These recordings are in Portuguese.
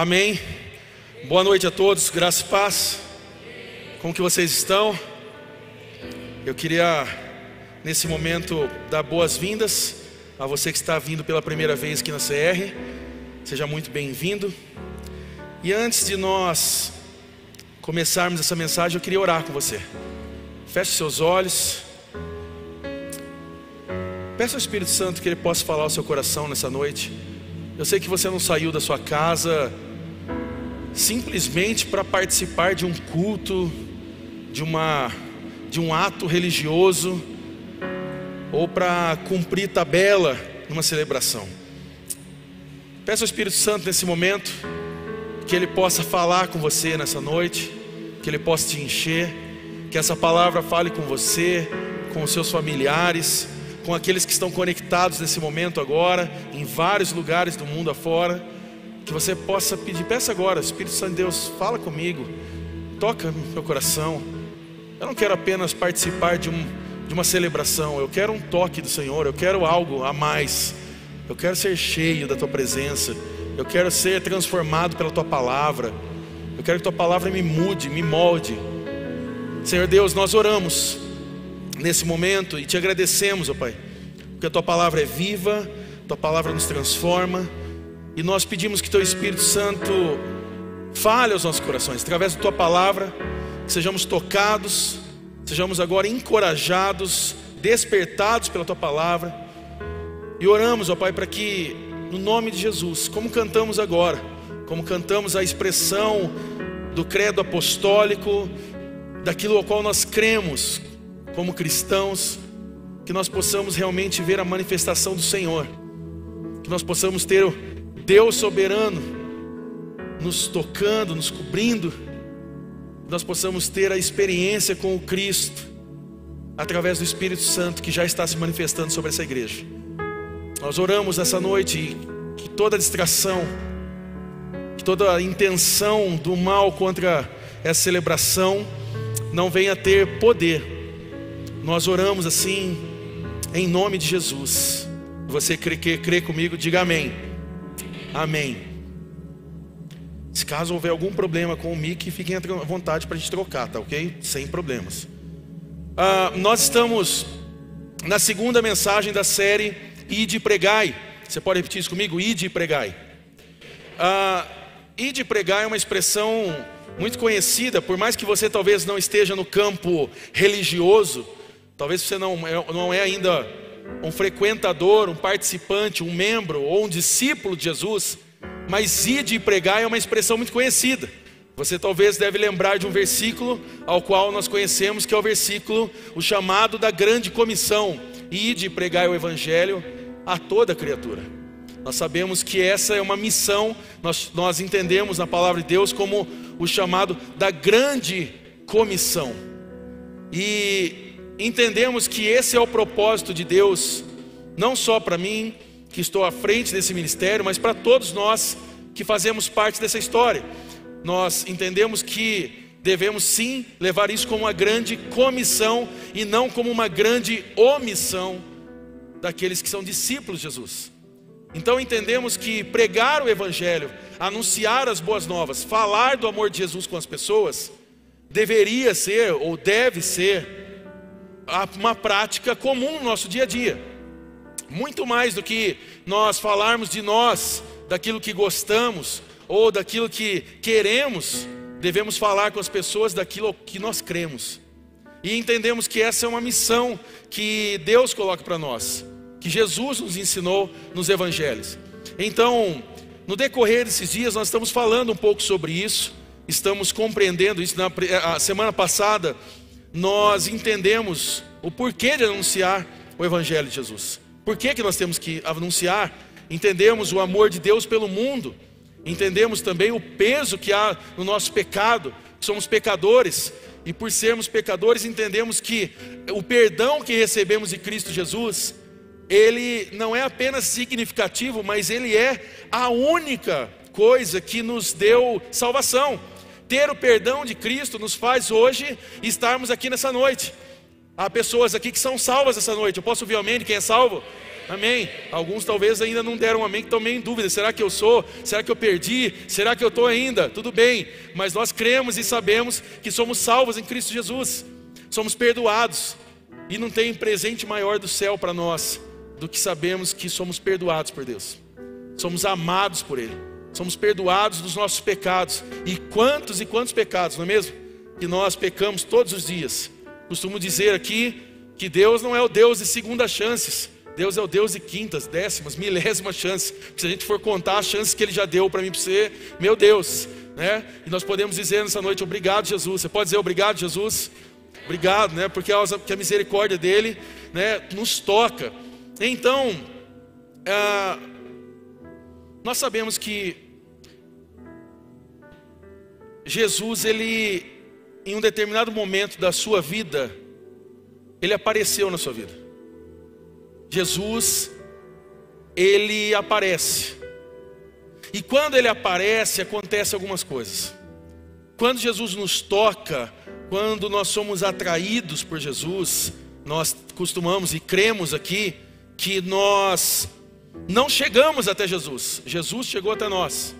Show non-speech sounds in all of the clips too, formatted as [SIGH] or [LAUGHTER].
Amém. Boa noite a todos, graça e paz. Como que vocês estão? Eu queria nesse momento dar boas-vindas a você que está vindo pela primeira vez aqui na CR. Seja muito bem-vindo. E antes de nós começarmos essa mensagem, eu queria orar com você. Feche seus olhos. Peça ao Espírito Santo que ele possa falar ao seu coração nessa noite. Eu sei que você não saiu da sua casa simplesmente para participar de um culto, de uma de um ato religioso ou para cumprir tabela numa celebração. Peço ao Espírito Santo nesse momento que ele possa falar com você nessa noite, que ele possa te encher, que essa palavra fale com você, com os seus familiares, com aqueles que estão conectados nesse momento agora, em vários lugares do mundo afora, que você possa pedir, peça agora, Espírito Santo de Deus, fala comigo, toca meu coração. Eu não quero apenas participar de, um, de uma celebração, eu quero um toque do Senhor, eu quero algo a mais, eu quero ser cheio da tua presença, eu quero ser transformado pela tua palavra, eu quero que tua palavra me mude, me molde. Senhor Deus, nós oramos nesse momento e te agradecemos, ó Pai, porque a tua palavra é viva, tua palavra nos transforma e nós pedimos que teu Espírito Santo fale aos nossos corações através da tua palavra, que sejamos tocados, sejamos agora encorajados, despertados pela tua palavra. E oramos, ó Pai, para que no nome de Jesus, como cantamos agora, como cantamos a expressão do credo apostólico, daquilo ao qual nós cremos, como cristãos, que nós possamos realmente ver a manifestação do Senhor, que nós possamos ter Deus soberano nos tocando, nos cobrindo, nós possamos ter a experiência com o Cristo, através do Espírito Santo que já está se manifestando sobre essa igreja. Nós oramos essa noite que toda distração, que toda intenção do mal contra essa celebração não venha ter poder nós oramos assim, em nome de Jesus. Você crê, crê comigo? Diga amém. Amém. Se caso houver algum problema com o mic, fiquem à vontade para a gente trocar, tá ok? Sem problemas. Ah, nós estamos na segunda mensagem da série Ide Pregai. Você pode repetir isso comigo? Ide Pregai. Ah, Ide Pregai é uma expressão muito conhecida, por mais que você talvez não esteja no campo religioso Talvez você não é, não é ainda um frequentador, um participante, um membro ou um discípulo de Jesus, mas ir de pregar é uma expressão muito conhecida. Você talvez deve lembrar de um versículo ao qual nós conhecemos, que é o versículo, o chamado da grande comissão, ir de pregar o evangelho a toda criatura. Nós sabemos que essa é uma missão, nós, nós entendemos na palavra de Deus como o chamado da grande comissão. E entendemos que esse é o propósito de Deus, não só para mim, que estou à frente desse ministério, mas para todos nós que fazemos parte dessa história. Nós entendemos que devemos sim levar isso como uma grande comissão e não como uma grande omissão daqueles que são discípulos de Jesus. Então entendemos que pregar o Evangelho, anunciar as boas novas, falar do amor de Jesus com as pessoas, deveria ser ou deve ser uma prática comum no nosso dia a dia. Muito mais do que nós falarmos de nós, daquilo que gostamos ou daquilo que queremos, devemos falar com as pessoas daquilo que nós cremos. E entendemos que essa é uma missão que Deus coloca para nós, que Jesus nos ensinou nos evangelhos. Então, no decorrer desses dias, nós estamos falando um pouco sobre isso, estamos compreendendo isso. Na semana passada, nós entendemos o porquê de anunciar o Evangelho de Jesus. Por que, que nós temos que anunciar? Entendemos o amor de Deus pelo mundo, entendemos também o peso que há no nosso pecado, somos pecadores, e por sermos pecadores, entendemos que o perdão que recebemos de Cristo Jesus, ele não é apenas significativo, mas ele é a única coisa que nos deu salvação. Ter o perdão de Cristo nos faz hoje estarmos aqui nessa noite. Há pessoas aqui que são salvas essa noite. Eu posso ouvir amém de quem é salvo? Amém. Alguns talvez ainda não deram amém, que estão meio em dúvida: será que eu sou? Será que eu perdi? Será que eu estou ainda? Tudo bem, mas nós cremos e sabemos que somos salvos em Cristo Jesus, somos perdoados, e não tem presente maior do céu para nós do que sabemos que somos perdoados por Deus, somos amados por Ele, somos perdoados dos nossos pecados, e quantos e quantos pecados, não é mesmo? Que nós pecamos todos os dias. Costumo dizer aqui que Deus não é o Deus de segundas chances. Deus é o Deus de quintas, décimas, milésimas chances. Se a gente for contar as chances que Ele já deu para mim, para você, meu Deus, né? E nós podemos dizer nessa noite, obrigado, Jesus. Você pode dizer obrigado, Jesus? Obrigado, né? Porque a, misericórdia dele, né, nos toca. Então, ah, nós sabemos que Jesus, ele, em um determinado momento da sua vida, ele apareceu na sua vida. Jesus, ele aparece. E quando ele aparece, acontece algumas coisas. Quando Jesus nos toca, quando nós somos atraídos por Jesus, nós costumamos e cremos aqui que nós não chegamos até Jesus. Jesus chegou até nós.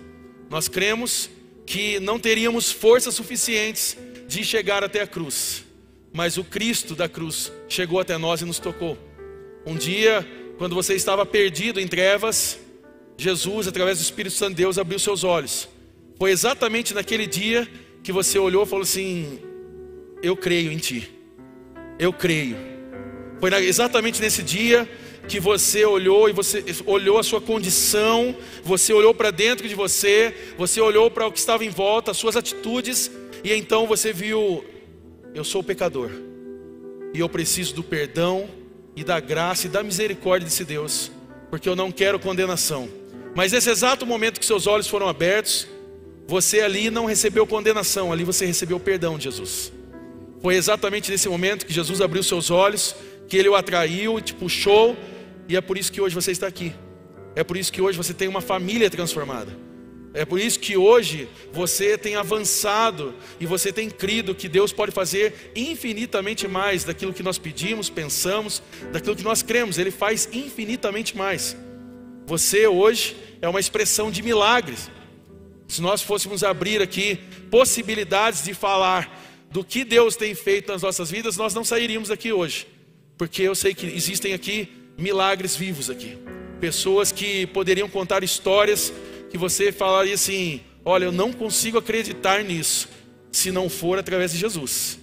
Nós cremos que não teríamos forças suficientes de chegar até a cruz mas o Cristo da cruz chegou até nós e nos tocou. Um dia, quando você estava perdido em trevas, Jesus, através do Espírito Santo de Deus, abriu seus olhos. Foi exatamente naquele dia que você olhou e falou assim: Eu creio em Ti. Eu creio. Foi exatamente nesse dia que você olhou e você olhou a sua condição, você olhou para dentro de você, você olhou para o que estava em volta, as suas atitudes, e então você viu eu sou pecador e eu preciso do perdão e da graça e da misericórdia desse Deus, porque eu não quero condenação. Mas nesse exato momento que seus olhos foram abertos, você ali não recebeu condenação, ali você recebeu perdão de Jesus. Foi exatamente nesse momento que Jesus abriu seus olhos, que ele o atraiu e te puxou, e é por isso que hoje você está aqui. É por isso que hoje você tem uma família transformada. É por isso que hoje você tem avançado e você tem crido que Deus pode fazer infinitamente mais daquilo que nós pedimos, pensamos, daquilo que nós cremos. Ele faz infinitamente mais. Você hoje é uma expressão de milagres. Se nós fôssemos abrir aqui possibilidades de falar do que Deus tem feito nas nossas vidas, nós não sairíamos daqui hoje, porque eu sei que existem aqui milagres vivos aqui, pessoas que poderiam contar histórias que você falaria assim: Olha, eu não consigo acreditar nisso, se não for através de Jesus,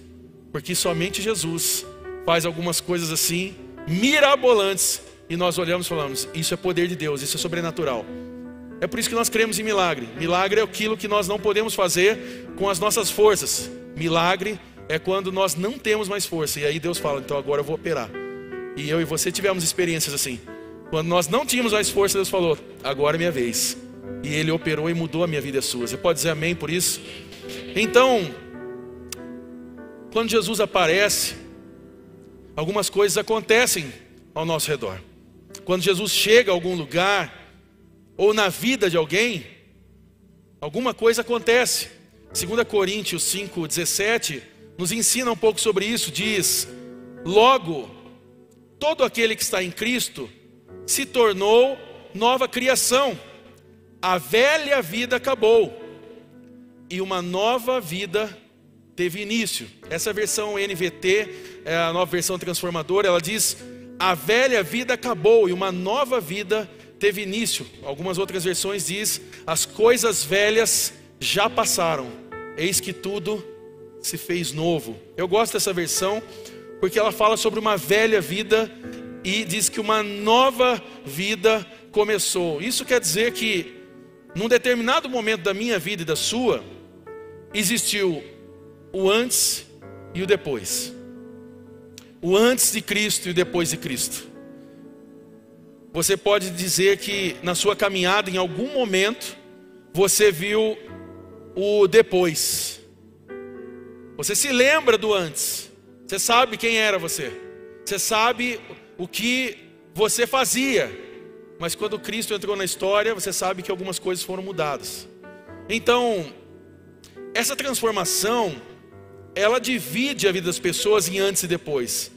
porque somente Jesus faz algumas coisas assim, mirabolantes, e nós olhamos e falamos: Isso é poder de Deus, isso é sobrenatural. É por isso que nós cremos em milagre. Milagre é aquilo que nós não podemos fazer com as nossas forças. Milagre é quando nós não temos mais força. E aí Deus fala: então agora eu vou operar. E eu e você tivemos experiências assim. Quando nós não tínhamos mais força, Deus falou: agora é minha vez. E Ele operou e mudou a minha vida e a sua. Você pode dizer amém por isso? Então, quando Jesus aparece, algumas coisas acontecem ao nosso redor. Quando Jesus chega a algum lugar, ou na vida de alguém, alguma coisa acontece. 2 Coríntios 5,17 nos ensina um pouco sobre isso. Diz: Logo, todo aquele que está em Cristo se tornou nova criação a velha vida acabou e uma nova vida teve início. Essa versão NVT, é a nova versão transformadora, ela diz: a velha vida acabou e uma nova vida teve início. Algumas outras versões diz: as coisas velhas já passaram, eis que tudo se fez novo. Eu gosto dessa versão porque ela fala sobre uma velha vida e diz que uma nova vida começou. Isso quer dizer que num determinado momento da minha vida e da sua, existiu o antes e o depois. O antes de Cristo e o depois de Cristo. Você pode dizer que na sua caminhada, em algum momento, você viu o depois. Você se lembra do antes. Você sabe quem era você. Você sabe o que você fazia. Mas quando Cristo entrou na história, você sabe que algumas coisas foram mudadas. Então, essa transformação, ela divide a vida das pessoas em antes e depois.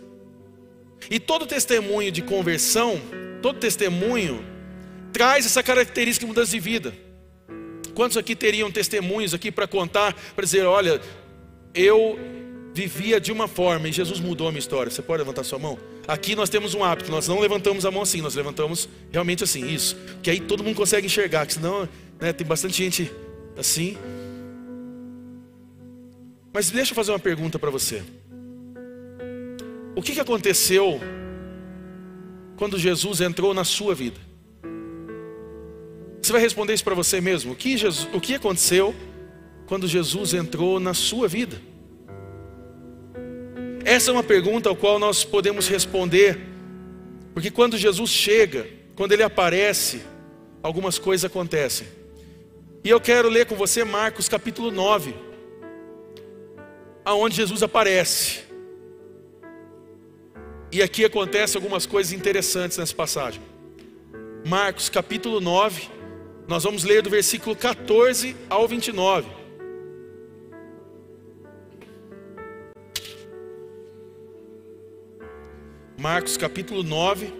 E todo testemunho de conversão todo testemunho traz essa característica de mudança de vida. Quantos aqui teriam testemunhos aqui para contar, para dizer, olha, eu vivia de uma forma e Jesus mudou a minha história. Você pode levantar sua mão? Aqui nós temos um hábito, nós não levantamos a mão assim, nós levantamos realmente assim, isso. Que aí todo mundo consegue enxergar, que senão né, tem bastante gente assim. Mas deixa eu fazer uma pergunta para você. O que, que aconteceu quando Jesus entrou na sua vida? Você vai responder isso para você mesmo. O que, Jesus, o que aconteceu quando Jesus entrou na sua vida? Essa é uma pergunta ao qual nós podemos responder, porque quando Jesus chega, quando ele aparece, algumas coisas acontecem. E eu quero ler com você Marcos capítulo 9, aonde Jesus aparece. E aqui acontecem algumas coisas interessantes nessa passagem. Marcos capítulo 9, nós vamos ler do versículo 14 ao 29. Marcos capítulo 9,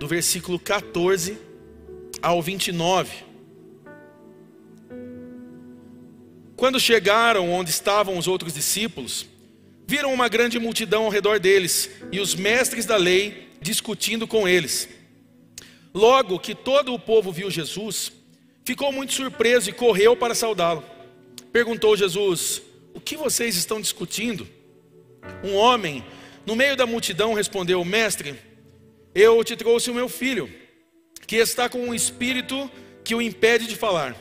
do versículo 14 ao 29. Quando chegaram onde estavam os outros discípulos, viram uma grande multidão ao redor deles e os mestres da lei discutindo com eles. Logo que todo o povo viu Jesus, ficou muito surpreso e correu para saudá-lo. Perguntou Jesus: O que vocês estão discutindo? Um homem no meio da multidão respondeu: Mestre, eu te trouxe o meu filho, que está com um espírito que o impede de falar.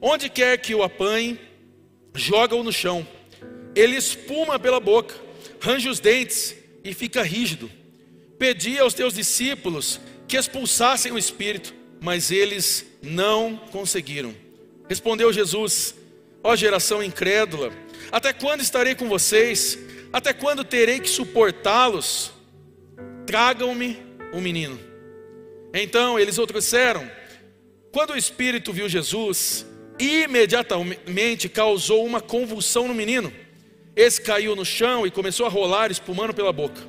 Onde quer que o apanhe, joga-o no chão. Ele espuma pela boca, range os dentes e fica rígido. Pedi aos teus discípulos que expulsassem o espírito, mas eles não conseguiram. Respondeu Jesus: Ó geração incrédula, até quando estarei com vocês? Até quando terei que suportá-los? Tragam-me um menino. Então eles o trouxeram. Quando o espírito viu Jesus, imediatamente causou uma convulsão no menino. Esse caiu no chão e começou a rolar, espumando pela boca.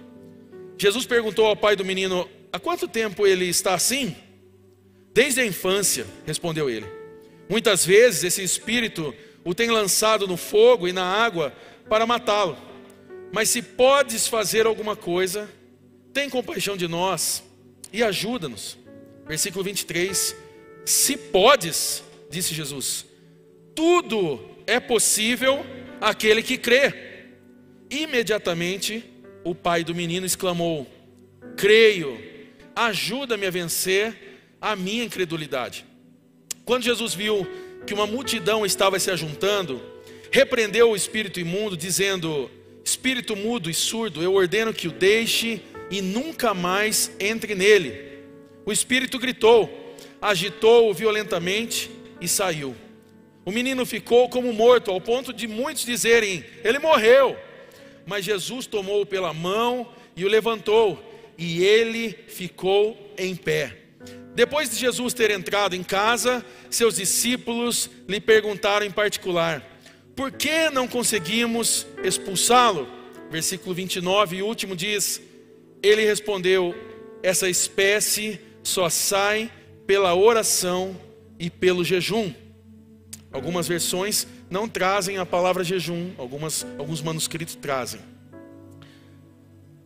Jesus perguntou ao pai do menino: Há quanto tempo ele está assim? Desde a infância, respondeu ele. Muitas vezes esse espírito o tem lançado no fogo e na água para matá-lo. Mas se podes fazer alguma coisa, tem compaixão de nós e ajuda-nos. Versículo 23. Se podes, disse Jesus, tudo é possível àquele que crê. Imediatamente o pai do menino exclamou: Creio, ajuda-me a vencer a minha incredulidade. Quando Jesus viu que uma multidão estava se ajuntando, repreendeu o espírito imundo, dizendo: espírito mudo e surdo, eu ordeno que o deixe e nunca mais entre nele. O espírito gritou, agitou-o violentamente e saiu. O menino ficou como morto, ao ponto de muitos dizerem: Ele morreu. Mas Jesus tomou-o pela mão e o levantou, e ele ficou em pé. Depois de Jesus ter entrado em casa, seus discípulos lhe perguntaram em particular: por que não conseguimos expulsá-lo? Versículo 29 e último diz: Ele respondeu: Essa espécie só sai pela oração e pelo jejum. Algumas versões não trazem a palavra jejum, algumas, alguns manuscritos trazem.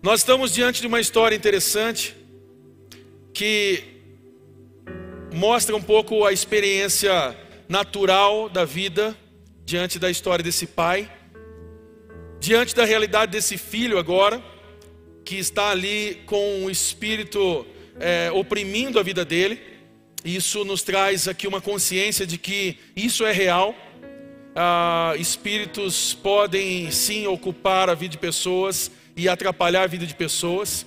Nós estamos diante de uma história interessante que mostra um pouco a experiência natural da vida diante da história desse pai, diante da realidade desse filho agora, que está ali com o espírito é, oprimindo a vida dele. Isso nos traz aqui uma consciência de que isso é real. Ah, espíritos podem sim ocupar a vida de pessoas e atrapalhar a vida de pessoas.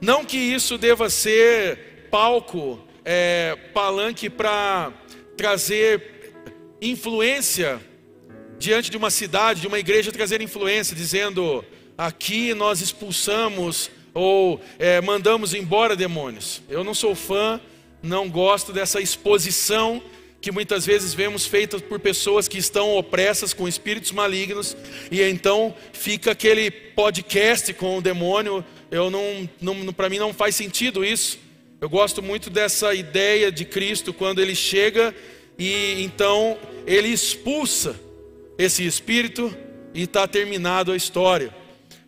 Não que isso deva ser palco, é, palanque para trazer influência diante de uma cidade, de uma igreja, trazer influência, dizendo: aqui nós expulsamos ou é, mandamos embora demônios. Eu não sou fã, não gosto dessa exposição que muitas vezes vemos feita por pessoas que estão opressas com espíritos malignos e então fica aquele podcast com o demônio. Eu não, não para mim não faz sentido isso. Eu gosto muito dessa ideia de Cristo quando ele chega e então ele expulsa esse espírito e está terminado a história.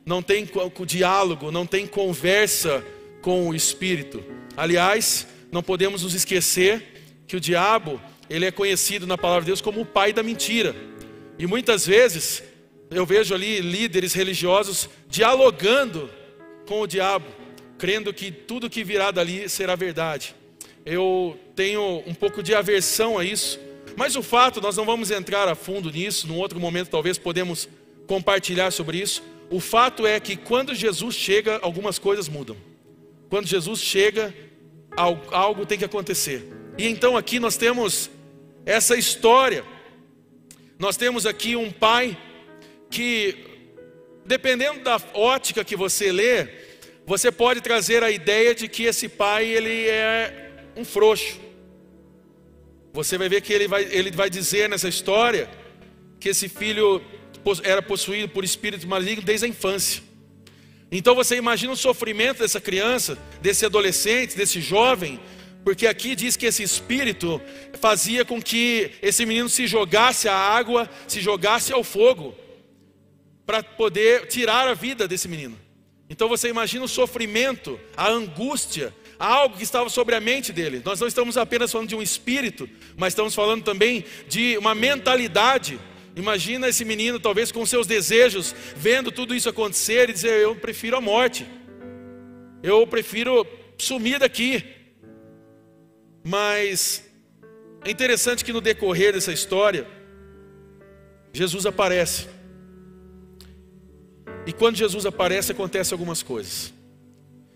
Não tem diálogo, não tem conversa com o espírito. Aliás, não podemos nos esquecer que o diabo, ele é conhecido na palavra de Deus como o pai da mentira. E muitas vezes eu vejo ali líderes religiosos dialogando com o diabo, crendo que tudo que virá dali será verdade. Eu tenho um pouco de aversão a isso, mas o fato, nós não vamos entrar a fundo nisso, num outro momento talvez podemos compartilhar sobre isso. O fato é que quando Jesus chega, algumas coisas mudam. Quando Jesus chega, algo tem que acontecer. E então aqui nós temos essa história. Nós temos aqui um pai que, dependendo da ótica que você lê, você pode trazer a ideia de que esse pai ele é um frouxo. Você vai ver que ele vai, ele vai dizer nessa história que esse filho era possuído por espírito maligno desde a infância. Então você imagina o sofrimento dessa criança, desse adolescente, desse jovem, porque aqui diz que esse espírito fazia com que esse menino se jogasse à água, se jogasse ao fogo, para poder tirar a vida desse menino. Então você imagina o sofrimento, a angústia, algo que estava sobre a mente dele. Nós não estamos apenas falando de um espírito, mas estamos falando também de uma mentalidade. Imagina esse menino, talvez com seus desejos, vendo tudo isso acontecer e dizer: Eu prefiro a morte, eu prefiro sumir daqui. Mas é interessante que no decorrer dessa história, Jesus aparece. E quando Jesus aparece, acontece algumas coisas.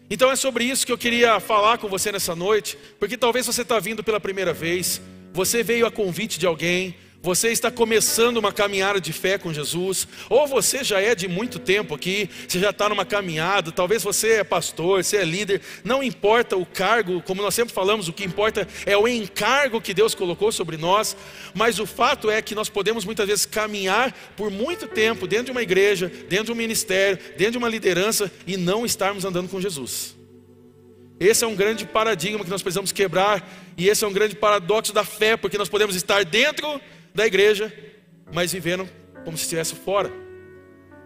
Então é sobre isso que eu queria falar com você nessa noite, porque talvez você está vindo pela primeira vez, você veio a convite de alguém, você está começando uma caminhada de fé com Jesus, ou você já é de muito tempo aqui, você já está numa caminhada, talvez você é pastor, você é líder, não importa o cargo, como nós sempre falamos, o que importa é o encargo que Deus colocou sobre nós, mas o fato é que nós podemos muitas vezes caminhar por muito tempo dentro de uma igreja, dentro de um ministério, dentro de uma liderança e não estarmos andando com Jesus. Esse é um grande paradigma que nós precisamos quebrar, e esse é um grande paradoxo da fé, porque nós podemos estar dentro da igreja, mas vivendo como se estivesse fora.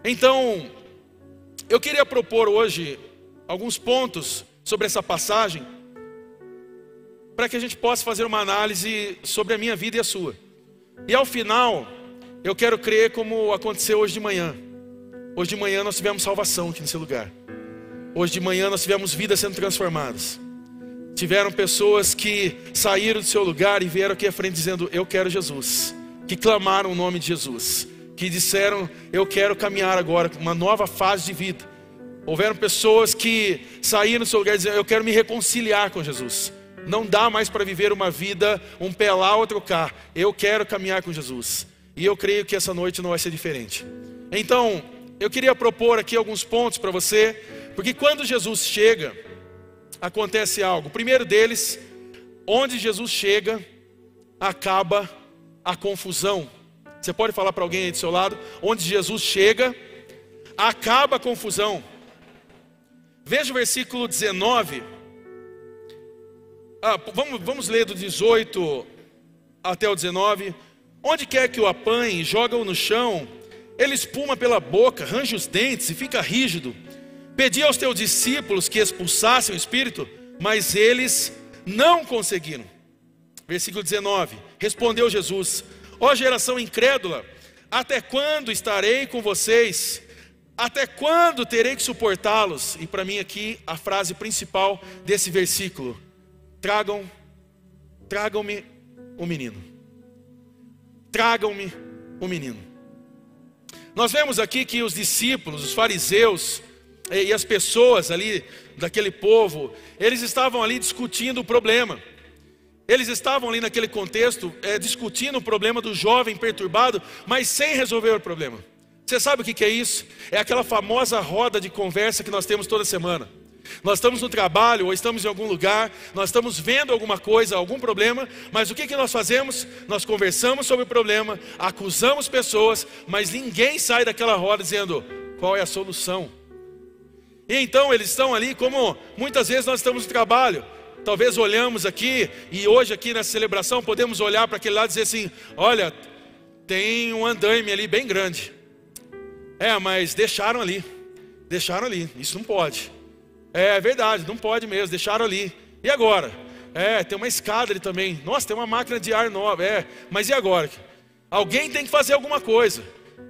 Então, eu queria propor hoje alguns pontos sobre essa passagem, para que a gente possa fazer uma análise sobre a minha vida e a sua. E ao final, eu quero crer como aconteceu hoje de manhã. Hoje de manhã nós tivemos salvação aqui nesse lugar. Hoje de manhã nós tivemos vidas sendo transformadas. Tiveram pessoas que saíram do seu lugar e vieram aqui à frente dizendo: Eu quero Jesus que clamaram o nome de Jesus, que disseram: Eu quero caminhar agora uma nova fase de vida. Houveram pessoas que saíram do seu lugar dizendo: Eu quero me reconciliar com Jesus. Não dá mais para viver uma vida, um pé lá, outro cá. Eu quero caminhar com Jesus. E eu creio que essa noite não vai ser diferente. Então, eu queria propor aqui alguns pontos para você, porque quando Jesus chega, acontece algo. O primeiro deles, onde Jesus chega, acaba a confusão. Você pode falar para alguém aí do seu lado, onde Jesus chega, acaba a confusão. Veja o versículo 19. Ah, vamos, vamos ler do 18 até o 19. Onde quer que o apanhe, joga-o no chão, ele espuma pela boca, range os dentes e fica rígido. Pedi aos teus discípulos que expulsassem o espírito, mas eles não conseguiram. Versículo 19: Respondeu Jesus: Ó geração incrédula, até quando estarei com vocês? Até quando terei que suportá-los? E para mim aqui a frase principal desse versículo: Tragam, tragam-me o menino. Tragam-me o menino. Nós vemos aqui que os discípulos, os fariseus e as pessoas ali daquele povo, eles estavam ali discutindo o problema. Eles estavam ali naquele contexto é, discutindo o problema do jovem perturbado, mas sem resolver o problema. Você sabe o que é isso? É aquela famosa roda de conversa que nós temos toda semana. Nós estamos no trabalho ou estamos em algum lugar, nós estamos vendo alguma coisa, algum problema, mas o que, que nós fazemos? Nós conversamos sobre o problema, acusamos pessoas, mas ninguém sai daquela roda dizendo qual é a solução. E então eles estão ali, como muitas vezes nós estamos no trabalho, talvez olhamos aqui e hoje aqui nessa celebração podemos olhar para aquele lado e dizer assim: olha, tem um andaime ali bem grande. É, mas deixaram ali. Deixaram ali. Isso não pode. É, é verdade, não pode mesmo, deixaram ali. E agora? É, tem uma escada ali também. Nossa, tem uma máquina de ar nova. É, mas e agora? Alguém tem que fazer alguma coisa.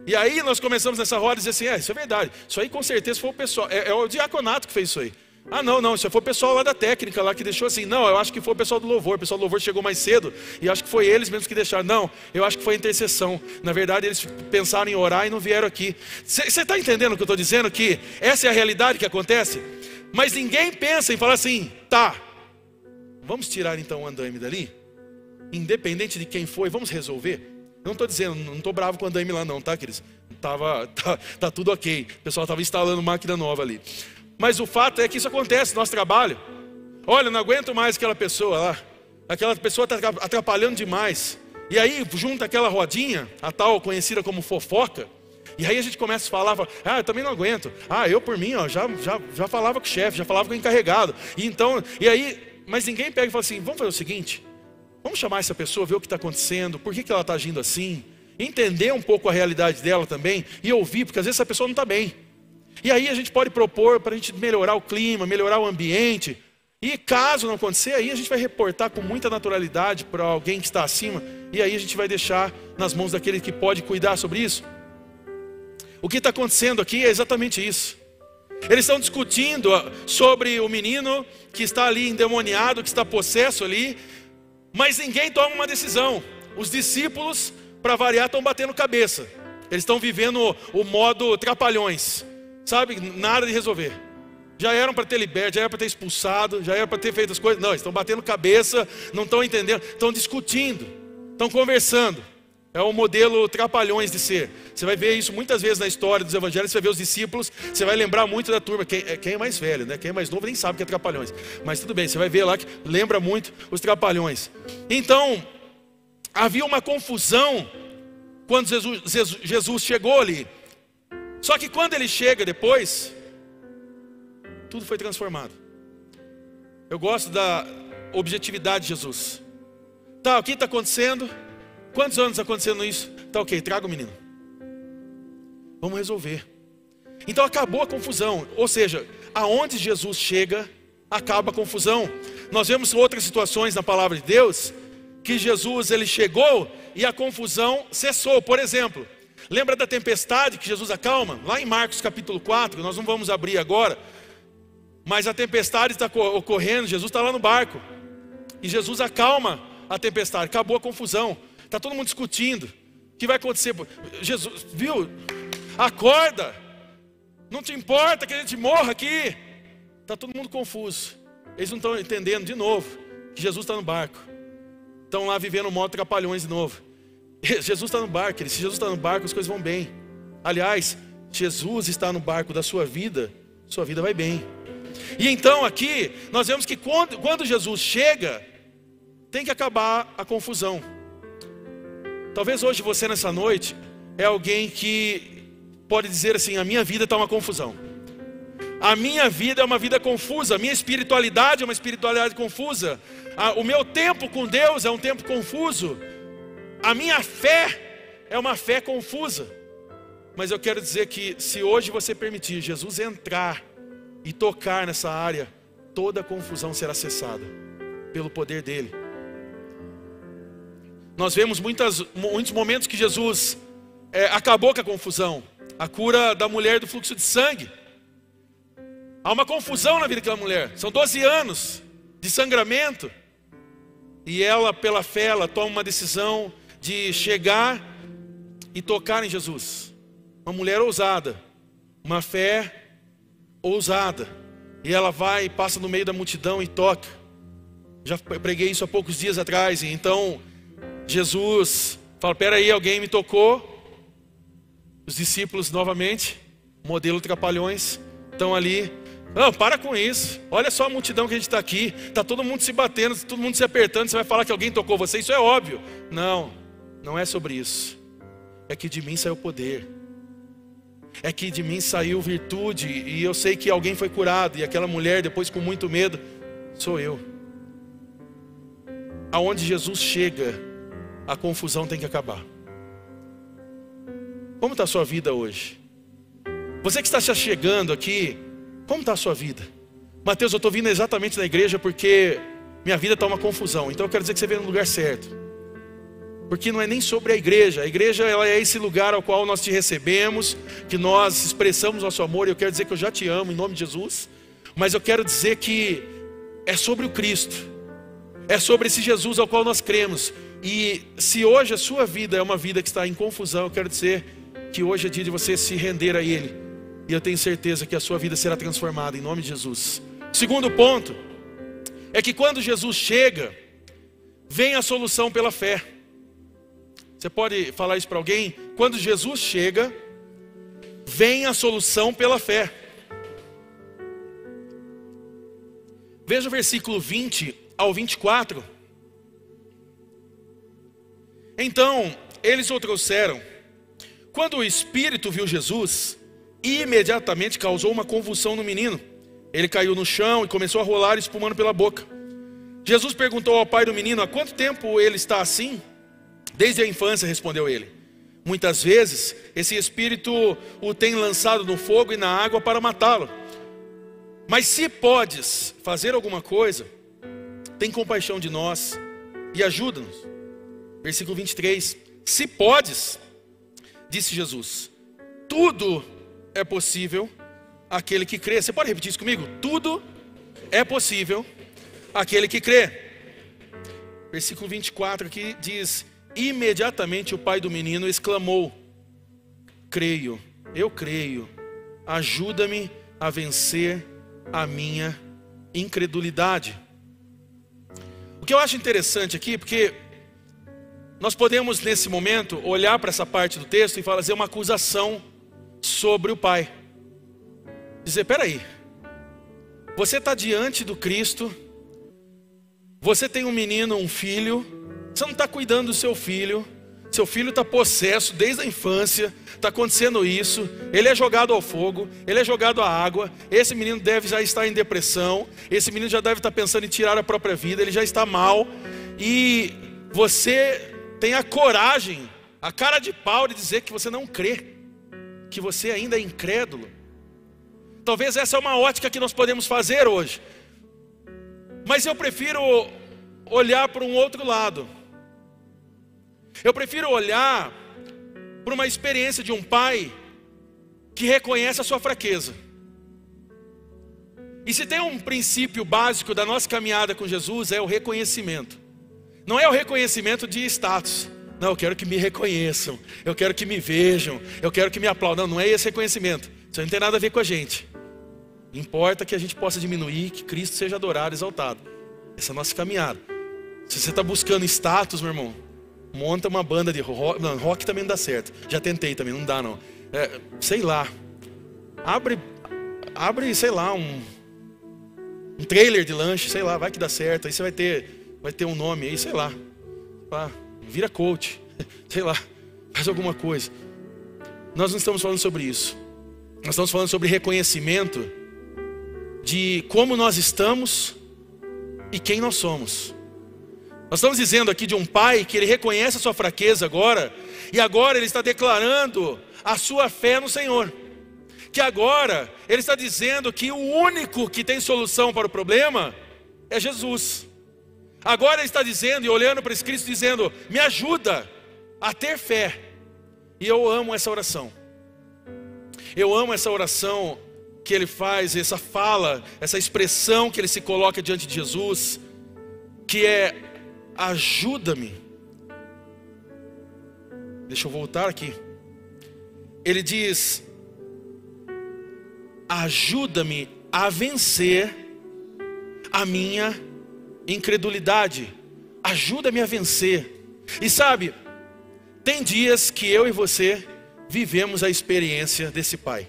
E aí nós começamos nessa roda e dizer assim: é, isso é verdade. Isso aí com certeza foi o pessoal. É, é o diaconato que fez isso aí. Ah, não, não, isso foi o pessoal lá da técnica lá que deixou assim. Não, eu acho que foi o pessoal do louvor. O pessoal do louvor chegou mais cedo e acho que foi eles mesmos que deixaram. Não, eu acho que foi a intercessão. Na verdade, eles pensaram em orar e não vieram aqui. Você está entendendo o que eu estou dizendo? Que essa é a realidade que acontece? Mas ninguém pensa em falar assim, tá, vamos tirar então o andaime dali? Independente de quem foi, vamos resolver? Eu não estou dizendo, não estou bravo com o andaime lá não, tá, queridos? Tava, [LAUGHS] tá, tá tudo ok. O pessoal estava instalando máquina nova ali. Mas o fato é que isso acontece no nosso trabalho. Olha, não aguento mais aquela pessoa lá. Aquela pessoa está atrapalhando demais. E aí junta aquela rodinha, a tal conhecida como fofoca. E aí a gente começa a falar, fala, ah, eu também não aguento. Ah, eu por mim, ó, já, já, já falava com o chefe, já falava com o encarregado. E então, e aí, mas ninguém pega e fala assim, vamos fazer o seguinte, vamos chamar essa pessoa, ver o que está acontecendo, por que, que ela está agindo assim, entender um pouco a realidade dela também e ouvir, porque às vezes essa pessoa não está bem. E aí a gente pode propor para a gente melhorar o clima, melhorar o ambiente. E caso não acontecer, aí a gente vai reportar com muita naturalidade para alguém que está acima. E aí a gente vai deixar nas mãos daquele que pode cuidar sobre isso. O que está acontecendo aqui é exatamente isso. Eles estão discutindo sobre o menino que está ali endemoniado, que está possesso ali, mas ninguém toma uma decisão. Os discípulos, para variar, estão batendo cabeça. Eles estão vivendo o modo trapalhões, sabe? Nada de resolver. Já eram para ter liberto, já era para ter expulsado, já era para ter feito as coisas. Não, estão batendo cabeça, não estão entendendo, estão discutindo, estão conversando. É o modelo trapalhões de ser. Você vai ver isso muitas vezes na história dos evangelhos, você vai ver os discípulos, você vai lembrar muito da turma. Quem, é, quem é mais velho, né? Quem é mais novo nem sabe que é trapalhões. Mas tudo bem, você vai ver lá que lembra muito os trapalhões. Então, havia uma confusão quando Jesus, Jesus chegou ali. Só que quando ele chega depois, tudo foi transformado. Eu gosto da objetividade de Jesus. Tá, o que está acontecendo? Quantos anos acontecendo isso? Tá ok, traga o menino. Vamos resolver. Então acabou a confusão. Ou seja, aonde Jesus chega, acaba a confusão. Nós vemos outras situações na palavra de Deus que Jesus ele chegou e a confusão cessou. Por exemplo, lembra da tempestade que Jesus acalma? Lá em Marcos capítulo 4, nós não vamos abrir agora, mas a tempestade está ocorrendo, Jesus está lá no barco. E Jesus acalma a tempestade, acabou a confusão. Está todo mundo discutindo. O que vai acontecer? Jesus, viu? Acorda. Não te importa que a gente morra aqui. Está todo mundo confuso. Eles não estão entendendo de novo que Jesus está no barco. Estão lá vivendo um modo trapalhões de novo. Jesus está no barco, se Jesus está no barco, as coisas vão bem. Aliás, Jesus está no barco da sua vida, sua vida vai bem. E então aqui, nós vemos que quando, quando Jesus chega, tem que acabar a confusão. Talvez hoje você nessa noite é alguém que pode dizer assim: a minha vida está uma confusão. A minha vida é uma vida confusa, a minha espiritualidade é uma espiritualidade confusa, o meu tempo com Deus é um tempo confuso, a minha fé é uma fé confusa. Mas eu quero dizer que se hoje você permitir Jesus entrar e tocar nessa área, toda a confusão será cessada pelo poder dele. Nós vemos muitas, muitos momentos que Jesus é, acabou com a confusão. A cura da mulher do fluxo de sangue. Há uma confusão na vida daquela mulher. São 12 anos de sangramento. E ela, pela fé, ela toma uma decisão de chegar e tocar em Jesus. Uma mulher ousada. Uma fé ousada. E ela vai, passa no meio da multidão e toca. Já preguei isso há poucos dias atrás. E então Jesus fala: Peraí, alguém me tocou. Os discípulos, novamente, modelo trapalhões, estão ali. Não, para com isso. Olha só a multidão que a gente está aqui. Está todo mundo se batendo, todo mundo se apertando. Você vai falar que alguém tocou você. Isso é óbvio. Não, não é sobre isso. É que de mim saiu poder. É que de mim saiu virtude. E eu sei que alguém foi curado. E aquela mulher, depois com muito medo, sou eu. aonde Jesus chega, a confusão tem que acabar. Como está a sua vida hoje? Você que está se chegando aqui, como está a sua vida? Mateus, eu estou vindo exatamente na igreja porque minha vida está uma confusão. Então eu quero dizer que você veio no lugar certo. Porque não é nem sobre a igreja. A igreja ela é esse lugar ao qual nós te recebemos, que nós expressamos nosso amor. Eu quero dizer que eu já te amo em nome de Jesus. Mas eu quero dizer que é sobre o Cristo. É sobre esse Jesus ao qual nós cremos. E se hoje a sua vida é uma vida que está em confusão, eu quero dizer que hoje é dia de você se render a Ele. E eu tenho certeza que a sua vida será transformada em nome de Jesus. Segundo ponto é que quando Jesus chega, vem a solução pela fé. Você pode falar isso para alguém? Quando Jesus chega, vem a solução pela fé. Veja o versículo 20 ao 24. Então, eles o trouxeram. Quando o espírito viu Jesus, imediatamente causou uma convulsão no menino. Ele caiu no chão e começou a rolar espumando pela boca. Jesus perguntou ao pai do menino: Há quanto tempo ele está assim? Desde a infância, respondeu ele. Muitas vezes, esse espírito o tem lançado no fogo e na água para matá-lo. Mas se podes fazer alguma coisa, tem compaixão de nós e ajuda-nos. Versículo 23. Se podes, disse Jesus, tudo é possível aquele que crê. Você pode repetir isso comigo? Tudo é possível aquele que crê. Versículo 24 aqui diz: Imediatamente o pai do menino exclamou: Creio, eu creio, ajuda-me a vencer a minha incredulidade. O que eu acho interessante aqui, porque nós podemos nesse momento olhar para essa parte do texto e fazer uma acusação sobre o pai. Dizer: peraí, você está diante do Cristo, você tem um menino, um filho, você não está cuidando do seu filho. Seu filho está possesso desde a infância, está acontecendo isso. Ele é jogado ao fogo, ele é jogado à água. Esse menino deve já estar em depressão. Esse menino já deve estar pensando em tirar a própria vida. Ele já está mal. E você tem a coragem, a cara de pau de dizer que você não crê, que você ainda é incrédulo. Talvez essa é uma ótica que nós podemos fazer hoje. Mas eu prefiro olhar para um outro lado. Eu prefiro olhar para uma experiência de um pai que reconhece a sua fraqueza. E se tem um princípio básico da nossa caminhada com Jesus é o reconhecimento. Não é o reconhecimento de status. Não, eu quero que me reconheçam, eu quero que me vejam, eu quero que me aplaudam. Não, não é esse reconhecimento. Isso não tem nada a ver com a gente. Importa que a gente possa diminuir, que Cristo seja adorado, exaltado. Essa é a nossa caminhada. Se você está buscando status, meu irmão, monta uma banda de rock. Não, rock também não dá certo. Já tentei também, não dá não. É, sei lá. Abre, abre, sei lá, um, um trailer de lanche, sei lá, vai que dá certo. Aí você vai ter, vai ter um nome aí, sei lá. vira coach, [LAUGHS] sei lá, faz alguma coisa. Nós não estamos falando sobre isso. Nós estamos falando sobre reconhecimento de como nós estamos e quem nós somos. Nós estamos dizendo aqui de um pai que ele reconhece a sua fraqueza agora, e agora ele está declarando a sua fé no Senhor. Que agora ele está dizendo que o único que tem solução para o problema é Jesus. Agora ele está dizendo e olhando para esse Cristo dizendo: "Me ajuda a ter fé". E eu amo essa oração. Eu amo essa oração que ele faz, essa fala, essa expressão que ele se coloca diante de Jesus, que é ajuda-me. Deixa eu voltar aqui. Ele diz: ajuda-me a vencer a minha incredulidade. Ajuda-me a vencer. E sabe, tem dias que eu e você vivemos a experiência desse Pai.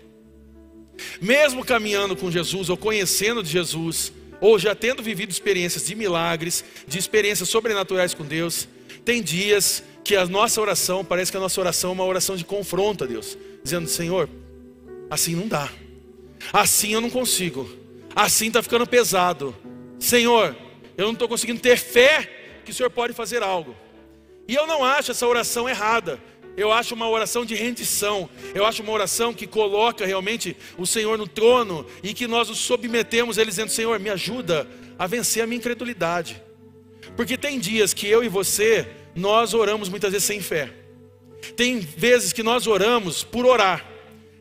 Mesmo caminhando com Jesus ou conhecendo de Jesus, ou já tendo vivido experiências de milagres, de experiências sobrenaturais com Deus, tem dias que a nossa oração, parece que a nossa oração é uma oração de confronto a Deus, dizendo: Senhor, assim não dá, assim eu não consigo, assim está ficando pesado, Senhor, eu não estou conseguindo ter fé que o Senhor pode fazer algo. E eu não acho essa oração errada. Eu acho uma oração de rendição. Eu acho uma oração que coloca realmente o Senhor no trono e que nós nos submetemos Ele dizendo: Senhor, me ajuda a vencer a minha incredulidade. Porque tem dias que eu e você, nós oramos muitas vezes sem fé. Tem vezes que nós oramos por orar.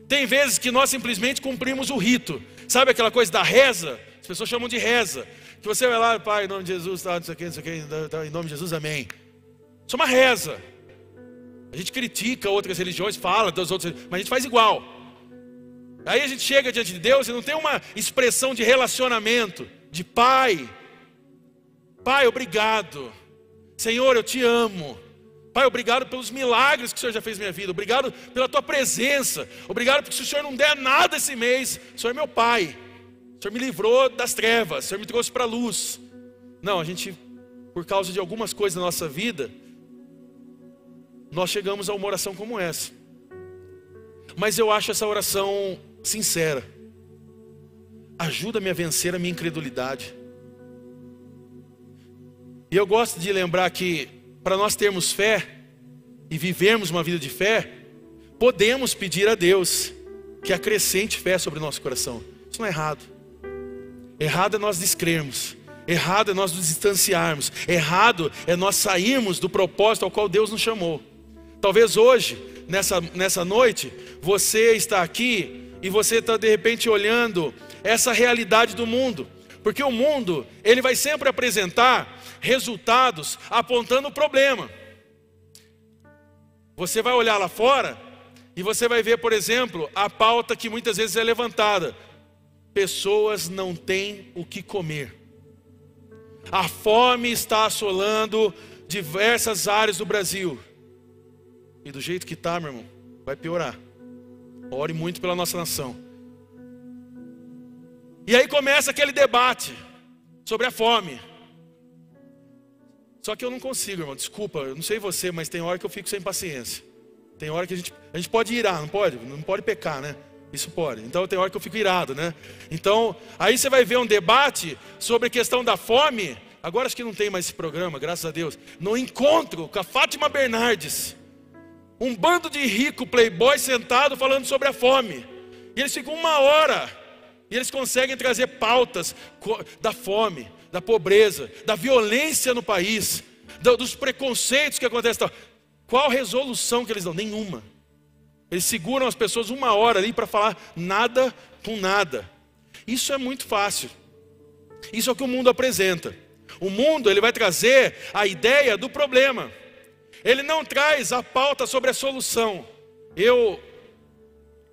Tem vezes que nós simplesmente cumprimos o rito. Sabe aquela coisa da reza? As pessoas chamam de reza. Que você vai lá, Pai, em nome de Jesus, tá, não sei o que, não sei o que, em nome de Jesus, amém. Isso é uma reza. A gente critica outras religiões, fala das outras, mas a gente faz igual. Aí a gente chega diante de Deus e não tem uma expressão de relacionamento, de Pai. Pai, obrigado. Senhor, eu te amo. Pai, obrigado pelos milagres que o Senhor já fez na minha vida. Obrigado pela tua presença. Obrigado porque se o Senhor não der nada esse mês, o Senhor é meu Pai. O Senhor me livrou das trevas, o Senhor me trouxe para a luz. Não, a gente, por causa de algumas coisas na nossa vida, nós chegamos a uma oração como essa. Mas eu acho essa oração sincera. Ajuda-me a vencer a minha incredulidade. E eu gosto de lembrar que para nós termos fé e vivermos uma vida de fé, podemos pedir a Deus que acrescente fé sobre o nosso coração. Isso não é errado. Errado é nós descrermos. Errado é nós nos distanciarmos. Errado é nós sairmos do propósito ao qual Deus nos chamou. Talvez hoje, nessa, nessa noite, você está aqui e você está de repente olhando essa realidade do mundo. Porque o mundo, ele vai sempre apresentar resultados apontando o problema. Você vai olhar lá fora e você vai ver, por exemplo, a pauta que muitas vezes é levantada: pessoas não têm o que comer. A fome está assolando diversas áreas do Brasil. E do jeito que está, meu irmão, vai piorar. Ore muito pela nossa nação. E aí começa aquele debate sobre a fome. Só que eu não consigo, irmão. Desculpa, eu não sei você, mas tem hora que eu fico sem paciência. Tem hora que a gente, a gente pode irar, não pode? Não pode pecar, né? Isso pode. Então tem hora que eu fico irado, né? Então, aí você vai ver um debate sobre a questão da fome. Agora acho que não tem mais esse programa, graças a Deus. No encontro com a Fátima Bernardes. Um bando de rico playboy sentado falando sobre a fome. E eles ficam uma hora. E eles conseguem trazer pautas da fome, da pobreza, da violência no país, dos preconceitos que acontecem. Qual resolução que eles dão? Nenhuma. Eles seguram as pessoas uma hora ali para falar nada com nada. Isso é muito fácil. Isso é o que o mundo apresenta. O mundo ele vai trazer a ideia do problema. Ele não traz a pauta sobre a solução. Eu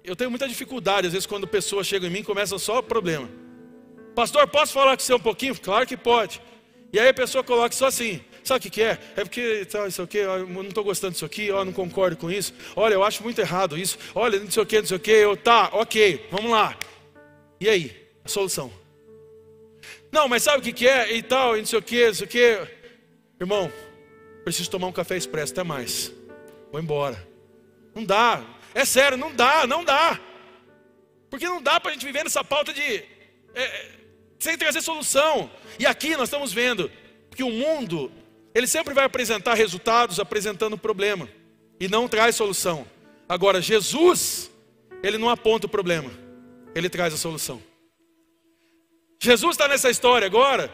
eu tenho muita dificuldade às vezes quando pessoas chegam em mim e começam só o problema. Pastor, posso falar com você um pouquinho? Claro que pode. E aí a pessoa coloca só assim: sabe o que, que é? É porque tá, isso aqui, eu não estou gostando disso aqui, ó, não concordo com isso. Olha, eu acho muito errado isso. Olha, não sei o que, não sei o que. Eu, tá, ok, vamos lá. E aí? A solução. Não, mas sabe o que, que é? E tal, e não sei o que, não sei o que. Irmão, preciso tomar um café expresso, até mais. Vou embora. Não dá. É sério, não dá, não dá. Porque não dá para a gente viver nessa pauta de. É, sem trazer solução. E aqui nós estamos vendo que o mundo, ele sempre vai apresentar resultados apresentando problema e não traz solução. Agora, Jesus, ele não aponta o problema, ele traz a solução. Jesus está nessa história agora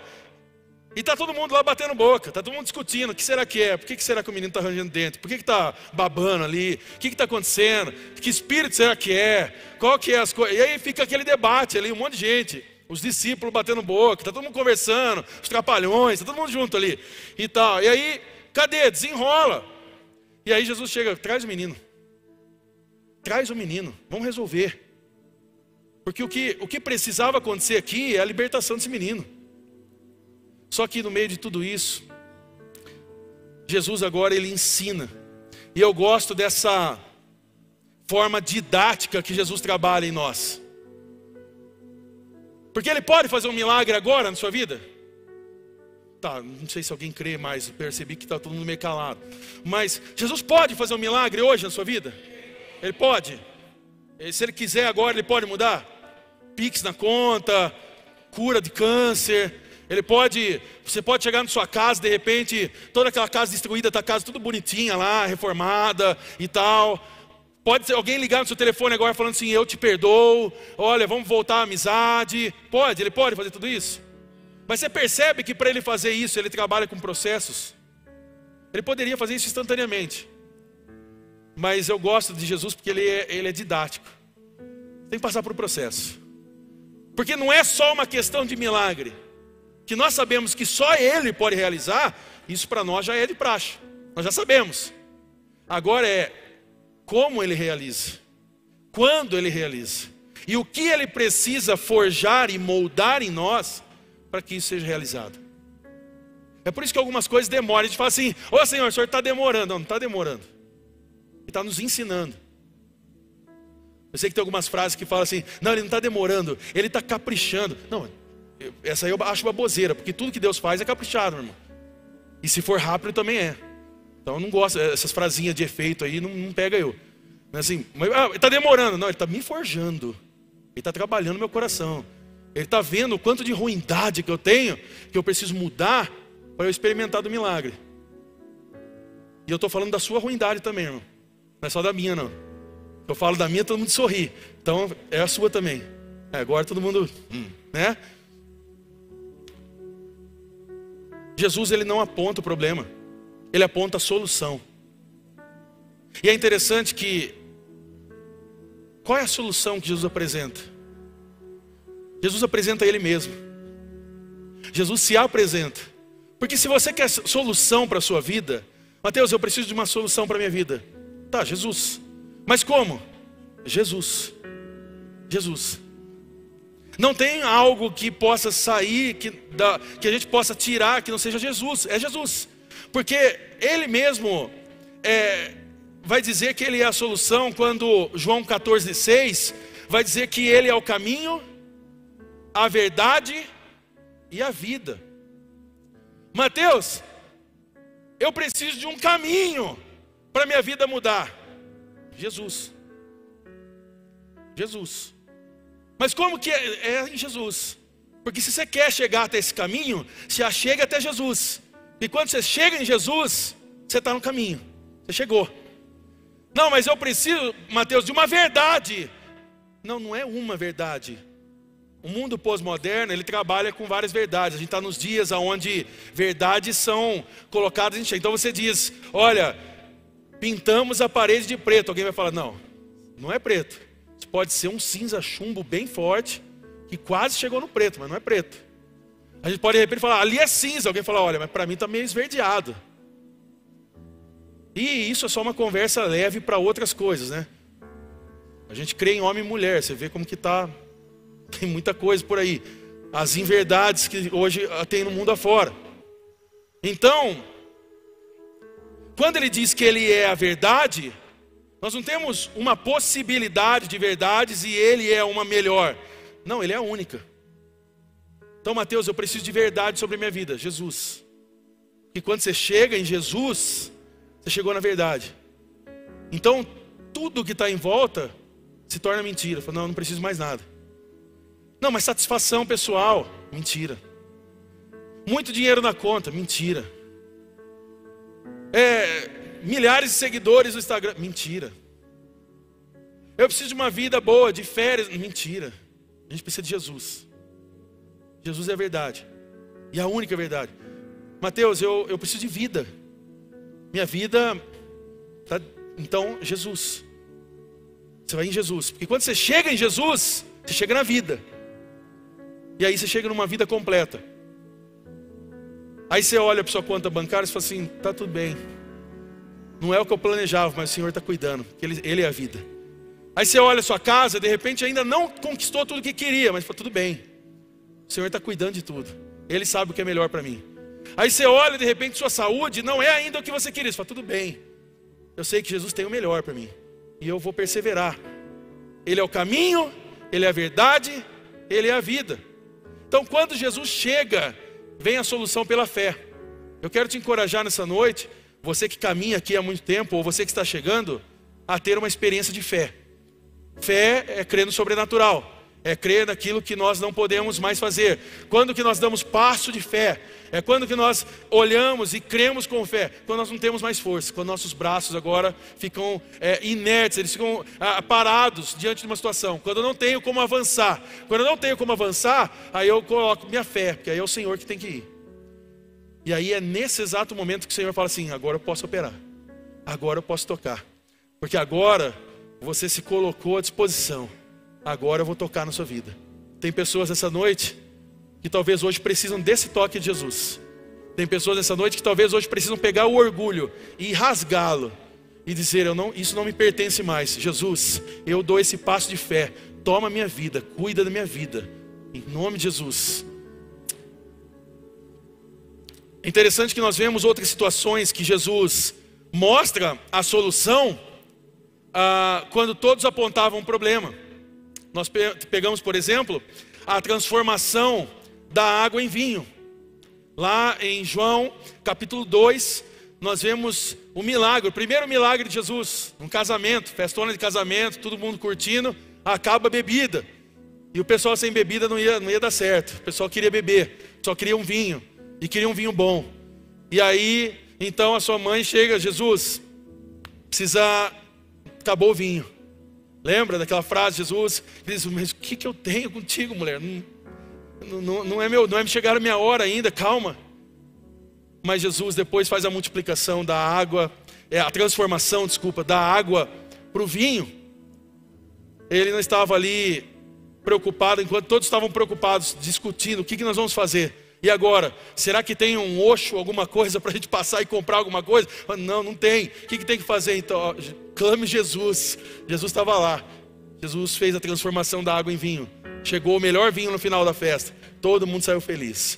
e está todo mundo lá batendo boca, está todo mundo discutindo, o que será que é? Por que, que será que o menino está arranjando dentro? Por que está babando ali? O que está acontecendo? Que espírito será que é? Qual que é as coisas? E aí fica aquele debate ali, um monte de gente os discípulos batendo boca, está todo mundo conversando, os trapalhões, está todo mundo junto ali e tal. E aí, cadê? Desenrola. E aí Jesus chega, traz o menino. Traz o menino, vamos resolver. Porque o que, o que precisava acontecer aqui é a libertação desse menino. Só que no meio de tudo isso, Jesus agora ele ensina. E eu gosto dessa forma didática que Jesus trabalha em nós. Porque Ele pode fazer um milagre agora na sua vida? Tá, não sei se alguém crê mais, percebi que está todo mundo meio calado. Mas Jesus pode fazer um milagre hoje na sua vida? Ele pode. Se Ele quiser agora, Ele pode mudar. Pix na conta, cura de câncer, Ele pode, você pode chegar na sua casa, de repente, toda aquela casa destruída, a casa tudo bonitinha lá, reformada e tal. Pode ser alguém ligar no seu telefone agora falando assim: Eu te perdoo, olha, vamos voltar à amizade. Pode, ele pode fazer tudo isso. Mas você percebe que para ele fazer isso, ele trabalha com processos. Ele poderia fazer isso instantaneamente. Mas eu gosto de Jesus porque ele é, ele é didático. Tem que passar por um processo. Porque não é só uma questão de milagre que nós sabemos que só Ele pode realizar, isso para nós já é de praxe, nós já sabemos. Agora é como Ele realiza, quando Ele realiza, e o que Ele precisa forjar e moldar em nós para que isso seja realizado. É por isso que algumas coisas demoram, a gente fala assim: Ô Senhor, o Senhor está demorando. Não, não está demorando, Ele está nos ensinando. Eu sei que tem algumas frases que falam assim: não, ele não está demorando, ele está caprichando. Não, essa aí eu acho baboseira, porque tudo que Deus faz é caprichado, irmão. E se for rápido também é. Então eu não gosto, essas frasinhas de efeito aí não, não pega eu. Mas assim, ah, ele está demorando. Não, ele está me forjando. Ele está trabalhando meu coração. Ele está vendo o quanto de ruindade que eu tenho, que eu preciso mudar para eu experimentar do milagre. E eu estou falando da sua ruindade também, irmão. Não é só da minha, não. Eu falo da minha, todo mundo sorri. Então é a sua também. É, agora todo mundo, hum, né? Jesus ele não aponta o problema, ele aponta a solução. E é interessante que qual é a solução que Jesus apresenta? Jesus apresenta ele mesmo. Jesus se apresenta. Porque se você quer solução para a sua vida, Mateus, eu preciso de uma solução para a minha vida. Tá, Jesus. Mas como? Jesus. Jesus. Não tem algo que possa sair, que, da, que a gente possa tirar, que não seja Jesus. É Jesus. Porque Ele mesmo é, vai dizer que Ele é a solução quando João 14,6 vai dizer que Ele é o caminho, a verdade e a vida. Mateus, eu preciso de um caminho para minha vida mudar. Jesus. Jesus. Mas como que é? É em Jesus. Porque se você quer chegar até esse caminho, você chega até Jesus. E quando você chega em Jesus, você está no caminho. Você chegou. Não, mas eu preciso, Mateus, de uma verdade. Não, não é uma verdade. O mundo pós-moderno, ele trabalha com várias verdades. A gente está nos dias onde verdades são colocadas em xeque. Então você diz, olha, pintamos a parede de preto. Alguém vai falar, não, não é preto pode ser um cinza chumbo bem forte, que quase chegou no preto, mas não é preto. A gente pode de repente falar, ali é cinza. Alguém fala, olha, mas para mim está meio esverdeado. E isso é só uma conversa leve para outras coisas, né? A gente crê em homem e mulher, você vê como que tá. Tem muita coisa por aí. As inverdades que hoje tem no mundo afora. Então, quando ele diz que ele é a verdade, nós não temos uma possibilidade de verdades e ele é uma melhor. Não, ele é a única. Então, Mateus, eu preciso de verdade sobre a minha vida, Jesus. E quando você chega em Jesus, você chegou na verdade. Então, tudo que está em volta se torna mentira. Falo, não, não preciso mais nada. Não, mas satisfação pessoal, mentira. Muito dinheiro na conta, mentira. É, milhares de seguidores no Instagram. Mentira. Eu preciso de uma vida boa, de férias. Mentira. A gente precisa de Jesus. Jesus é a verdade. E a única verdade. Mateus, eu, eu preciso de vida. Minha vida. Tá, então, Jesus. Você vai em Jesus. Porque quando você chega em Jesus, você chega na vida. E aí você chega numa vida completa. Aí você olha para sua conta bancária e fala assim: tá tudo bem. Não é o que eu planejava, mas o Senhor está cuidando. Ele, ele é a vida. Aí você olha a sua casa, de repente ainda não conquistou tudo o que queria, mas tudo bem. O Senhor está cuidando de tudo. Ele sabe o que é melhor para mim. Aí você olha, de repente, sua saúde não é ainda o que você queria. Você fala, tudo bem. Eu sei que Jesus tem o melhor para mim. E eu vou perseverar. Ele é o caminho, Ele é a verdade, Ele é a vida. Então, quando Jesus chega, vem a solução pela fé. Eu quero te encorajar nessa noite você que caminha aqui há muito tempo, ou você que está chegando, a ter uma experiência de fé. Fé é crer no sobrenatural, é crer naquilo que nós não podemos mais fazer. Quando que nós damos passo de fé? É quando que nós olhamos e cremos com fé, quando nós não temos mais força, quando nossos braços agora ficam é, inertes, eles ficam ah, parados diante de uma situação. Quando eu não tenho como avançar, quando eu não tenho como avançar, aí eu coloco minha fé, porque aí é o Senhor que tem que ir. E aí é nesse exato momento que o Senhor fala assim: agora eu posso operar, agora eu posso tocar, porque agora você se colocou à disposição, agora eu vou tocar na sua vida. Tem pessoas essa noite que talvez hoje precisam desse toque de Jesus. Tem pessoas nessa noite que talvez hoje precisam pegar o orgulho e rasgá-lo e dizer: eu não, isso não me pertence mais. Jesus, eu dou esse passo de fé. Toma minha vida, cuida da minha vida. Em nome de Jesus. Interessante que nós vemos outras situações que Jesus mostra a solução ah, quando todos apontavam um problema. Nós pegamos, por exemplo, a transformação da água em vinho. Lá em João, capítulo 2, nós vemos o milagre, o primeiro milagre de Jesus, um casamento, festona de casamento, todo mundo curtindo, acaba a bebida. E o pessoal sem bebida não ia, não ia dar certo. O pessoal queria beber, só queria um vinho, e queria um vinho bom. E aí, então a sua mãe chega, Jesus, precisa, acabou o vinho. Lembra daquela frase, Jesus? Diz, mas o que, que eu tenho contigo, mulher? Não, não, não, é meu, não é chegar a minha hora ainda, calma. Mas Jesus depois faz a multiplicação da água, é, a transformação, desculpa, da água para o vinho. Ele não estava ali preocupado, enquanto todos estavam preocupados, discutindo o que, que nós vamos fazer. E agora, será que tem um oxo, alguma coisa para a gente passar e comprar alguma coisa? Não, não tem. O que, que tem que fazer então? Clame Jesus. Jesus estava lá. Jesus fez a transformação da água em vinho. Chegou o melhor vinho no final da festa. Todo mundo saiu feliz.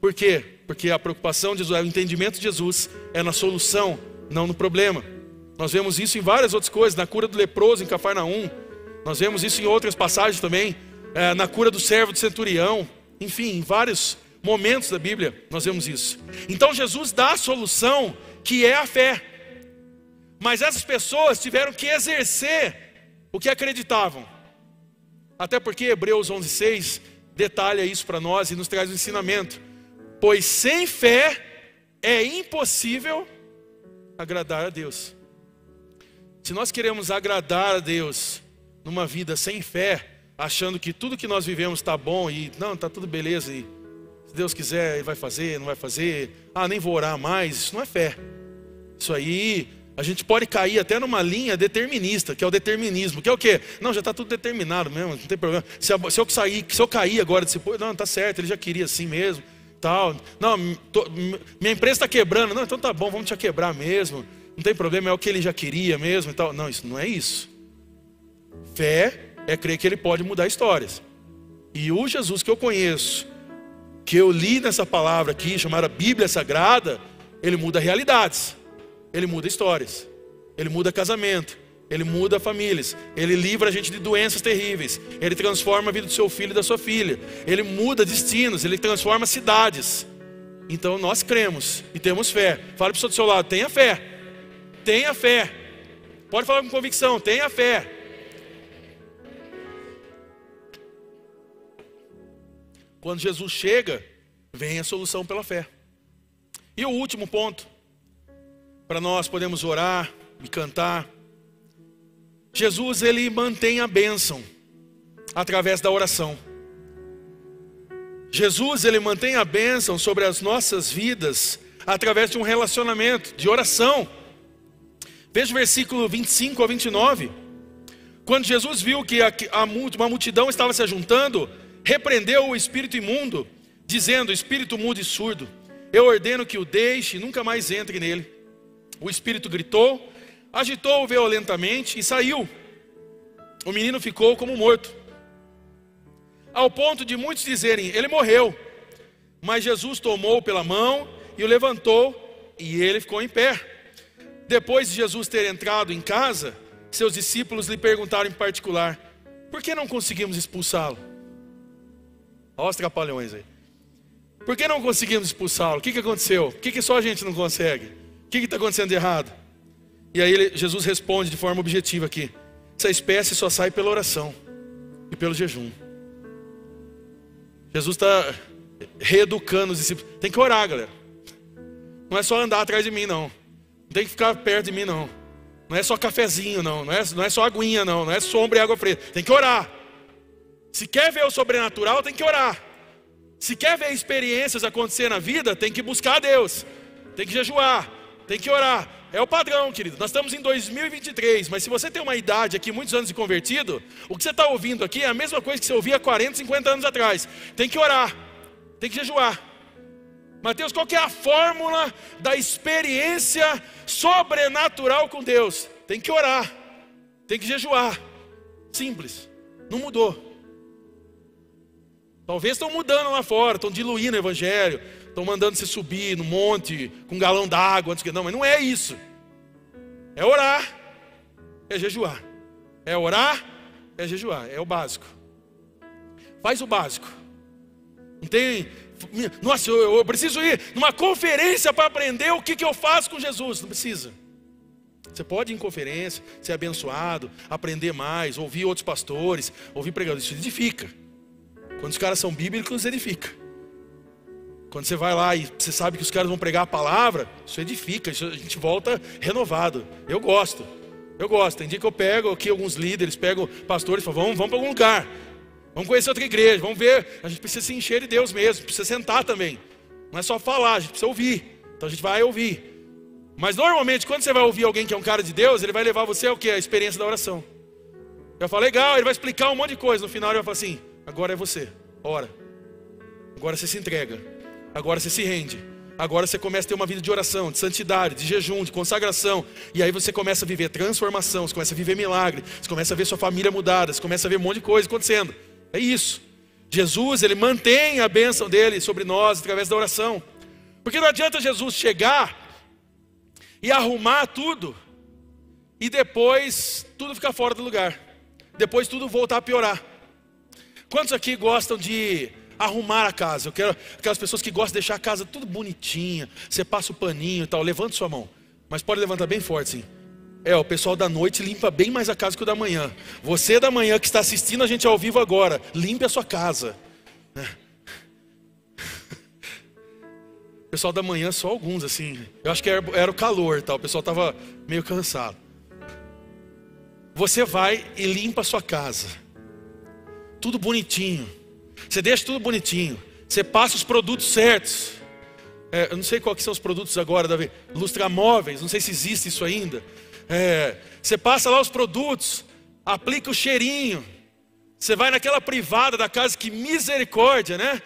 Por quê? Porque a preocupação de Jesus, o entendimento de Jesus é na solução, não no problema. Nós vemos isso em várias outras coisas, na cura do leproso em Cafarnaum. Nós vemos isso em outras passagens também, é, na cura do servo de centurião. Enfim, em vários momentos da Bíblia nós vemos isso. Então Jesus dá a solução que é a fé. Mas essas pessoas tiveram que exercer o que acreditavam. Até porque Hebreus 11:6 detalha isso para nós e nos traz um ensinamento. Pois sem fé é impossível agradar a Deus. Se nós queremos agradar a Deus numa vida sem fé, achando que tudo que nós vivemos está bom e não, está tudo beleza e se Deus quiser, Ele vai fazer, não vai fazer, ah, nem vou orar mais, isso não é fé. Isso aí a gente pode cair até numa linha determinista, que é o determinismo, que é o quê? Não, já está tudo determinado mesmo, não tem problema. Se, se, eu sair, se eu cair agora desse não, está certo, ele já queria assim mesmo, tal. Não, tô, minha empresa está quebrando, não, então tá bom, vamos te quebrar mesmo. Não tem problema, é o que ele já queria mesmo e tal. Não, isso não é isso. Fé é crer que ele pode mudar histórias. E o Jesus que eu conheço, que eu li nessa palavra aqui, chamada Bíblia Sagrada, ele muda realidades ele muda histórias, ele muda casamento, ele muda famílias, ele livra a gente de doenças terríveis, ele transforma a vida do seu filho e da sua filha, ele muda destinos, ele transforma cidades. Então nós cremos e temos fé. Fale para o pessoa do seu lado: tenha fé, tenha fé. Pode falar com convicção: tenha fé. Quando Jesus chega, vem a solução pela fé. E o último ponto, para nós podemos orar e cantar. Jesus, ele mantém a bênção através da oração. Jesus, ele mantém a bênção sobre as nossas vidas através de um relacionamento, de oração. Veja o versículo 25 a 29. Quando Jesus viu que uma multidão estava se juntando, repreendeu o espírito imundo, dizendo: Espírito mudo e surdo, eu ordeno que o deixe e nunca mais entre nele. O espírito gritou, agitou-o violentamente e saiu. O menino ficou como morto. Ao ponto de muitos dizerem: Ele morreu. Mas Jesus tomou pela mão e o levantou, e ele ficou em pé. Depois de Jesus ter entrado em casa, seus discípulos lhe perguntaram em particular: Por que não conseguimos expulsá-lo? Olha os trapalhões aí. Por que não conseguimos expulsá-lo? O que, que aconteceu? Por que, que só a gente não consegue? que está acontecendo de errado? E aí ele, Jesus responde de forma objetiva aqui: essa espécie só sai pela oração e pelo jejum. Jesus está reeducando os discípulos. Tem que orar, galera. Não é só andar atrás de mim, não. Não tem que ficar perto de mim, não. Não é só cafezinho, não. Não é, não é só aguinha, não. Não é sombra e água fria. Tem que orar. Se quer ver o sobrenatural, tem que orar. Se quer ver experiências acontecer na vida, tem que buscar a Deus. Tem que jejuar. Tem que orar. É o padrão, querido. Nós estamos em 2023, mas se você tem uma idade aqui, muitos anos de convertido, o que você está ouvindo aqui é a mesma coisa que você ouvia 40, 50 anos atrás. Tem que orar, tem que jejuar. Mateus, qual é a fórmula da experiência sobrenatural com Deus? Tem que orar, tem que jejuar. Simples, não mudou. Talvez estão mudando lá fora, estão diluindo o evangelho, estão mandando você subir no monte com um galão d'água, não, mas não é isso. É orar, é jejuar. É orar, é jejuar, é o básico. Faz o básico. Não tem, nossa, eu, eu preciso ir numa conferência para aprender o que, que eu faço com Jesus. Não precisa. Você pode ir em conferência, ser abençoado, aprender mais, ouvir outros pastores, ouvir pregadores. Isso edifica. Quando os caras são bíblicos, edifica. Quando você vai lá e você sabe que os caras vão pregar a palavra, isso edifica, isso, a gente volta renovado. Eu gosto. Eu gosto. Tem dia que eu pego aqui alguns líderes, pego pastores e falo, vamos, vamos para algum lugar. Vamos conhecer outra igreja, vamos ver. A gente precisa se encher de Deus mesmo, precisa sentar também. Não é só falar, a gente precisa ouvir. Então a gente vai ouvir. Mas normalmente, quando você vai ouvir alguém que é um cara de Deus, ele vai levar você ao que? A experiência da oração. Eu falo, legal, ele vai explicar um monte de coisa. No final ele vai falar assim: agora é você, ora. Agora você se entrega. Agora você se rende. Agora você começa a ter uma vida de oração, de santidade, de jejum, de consagração. E aí você começa a viver transformação, você começa a viver milagre, você começa a ver sua família mudada, você começa a ver um monte de coisa acontecendo. É isso. Jesus, ele mantém a bênção dele sobre nós através da oração. Porque não adianta Jesus chegar e arrumar tudo e depois tudo ficar fora do lugar. Depois tudo voltar a piorar. Quantos aqui gostam de arrumar a casa. Eu quero aquelas pessoas que gostam de deixar a casa tudo bonitinha. Você passa o paninho e tal. Levanta sua mão. Mas pode levantar bem forte, sim. É, o pessoal da noite limpa bem mais a casa que o da manhã. Você da manhã que está assistindo a gente ao vivo agora, limpe a sua casa. [LAUGHS] O pessoal da manhã, só alguns, assim. Eu acho que era, era o calor, tal. O pessoal estava meio cansado. Você vai e limpa a sua casa. Tudo bonitinho você deixa tudo bonitinho. Você passa os produtos certos. É, eu não sei quais são os produtos agora, Davi. Lustramóveis, não sei se existe isso ainda. É, você passa lá os produtos, aplica o cheirinho. Você vai naquela privada da casa, que misericórdia, né?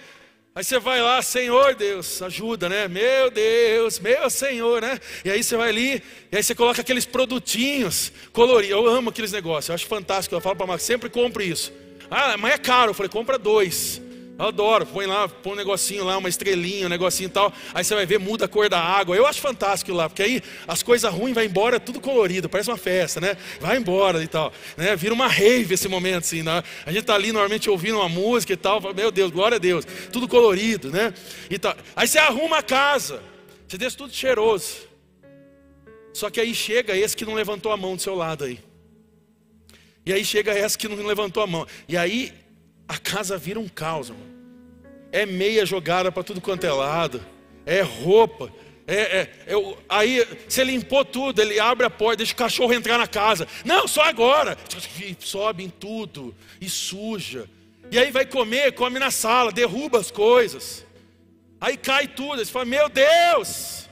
Aí você vai lá, Senhor Deus, ajuda, né? Meu Deus, meu Senhor, né? E aí você vai ali, e aí você coloca aqueles produtinhos coloridos. Eu amo aqueles negócios, eu acho fantástico. Eu falo para Marcos, sempre compre isso. Ah, mas é caro. Eu falei, compra dois. Eu adoro, põe lá, põe um negocinho lá, uma estrelinha, um negocinho e tal. Aí você vai ver, muda a cor da água. Eu acho fantástico lá, porque aí as coisas ruins vão embora, tudo colorido, parece uma festa, né? Vai embora e tal. Né? Vira uma rave esse momento, assim. Né? A gente tá ali normalmente ouvindo uma música e tal. Meu Deus, glória a Deus. Tudo colorido, né? E tal. Aí você arruma a casa, você deixa tudo cheiroso. Só que aí chega esse que não levantou a mão do seu lado aí. E aí chega essa que não levantou a mão. E aí a casa vira um caos, irmão. É meia jogada para tudo quanto é lado. É roupa. É, é, é, aí você limpou tudo, ele abre a porta, deixa o cachorro entrar na casa. Não, só agora. Sobe em tudo e suja. E aí vai comer, come na sala, derruba as coisas. Aí cai tudo. Você fala, meu Deus!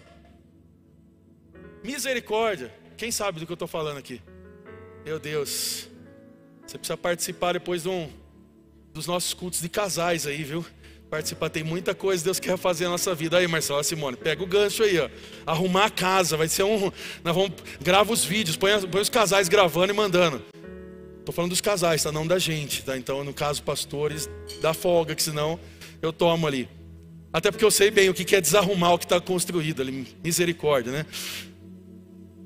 Misericórdia. Quem sabe do que eu estou falando aqui? Meu Deus. Você precisa participar depois de um, dos nossos cultos de casais aí, viu? Participar, tem muita coisa Deus quer fazer na nossa vida. Aí, Marcelo, Simone, pega o gancho aí, ó. Arrumar a casa, vai ser um. Nós vamos. Grava os vídeos, põe, põe os casais gravando e mandando. Estou falando dos casais, tá? Não da gente, tá? Então, no caso, pastores, dá folga, que senão eu tomo ali. Até porque eu sei bem o que é desarrumar o que está construído ali. Misericórdia, né?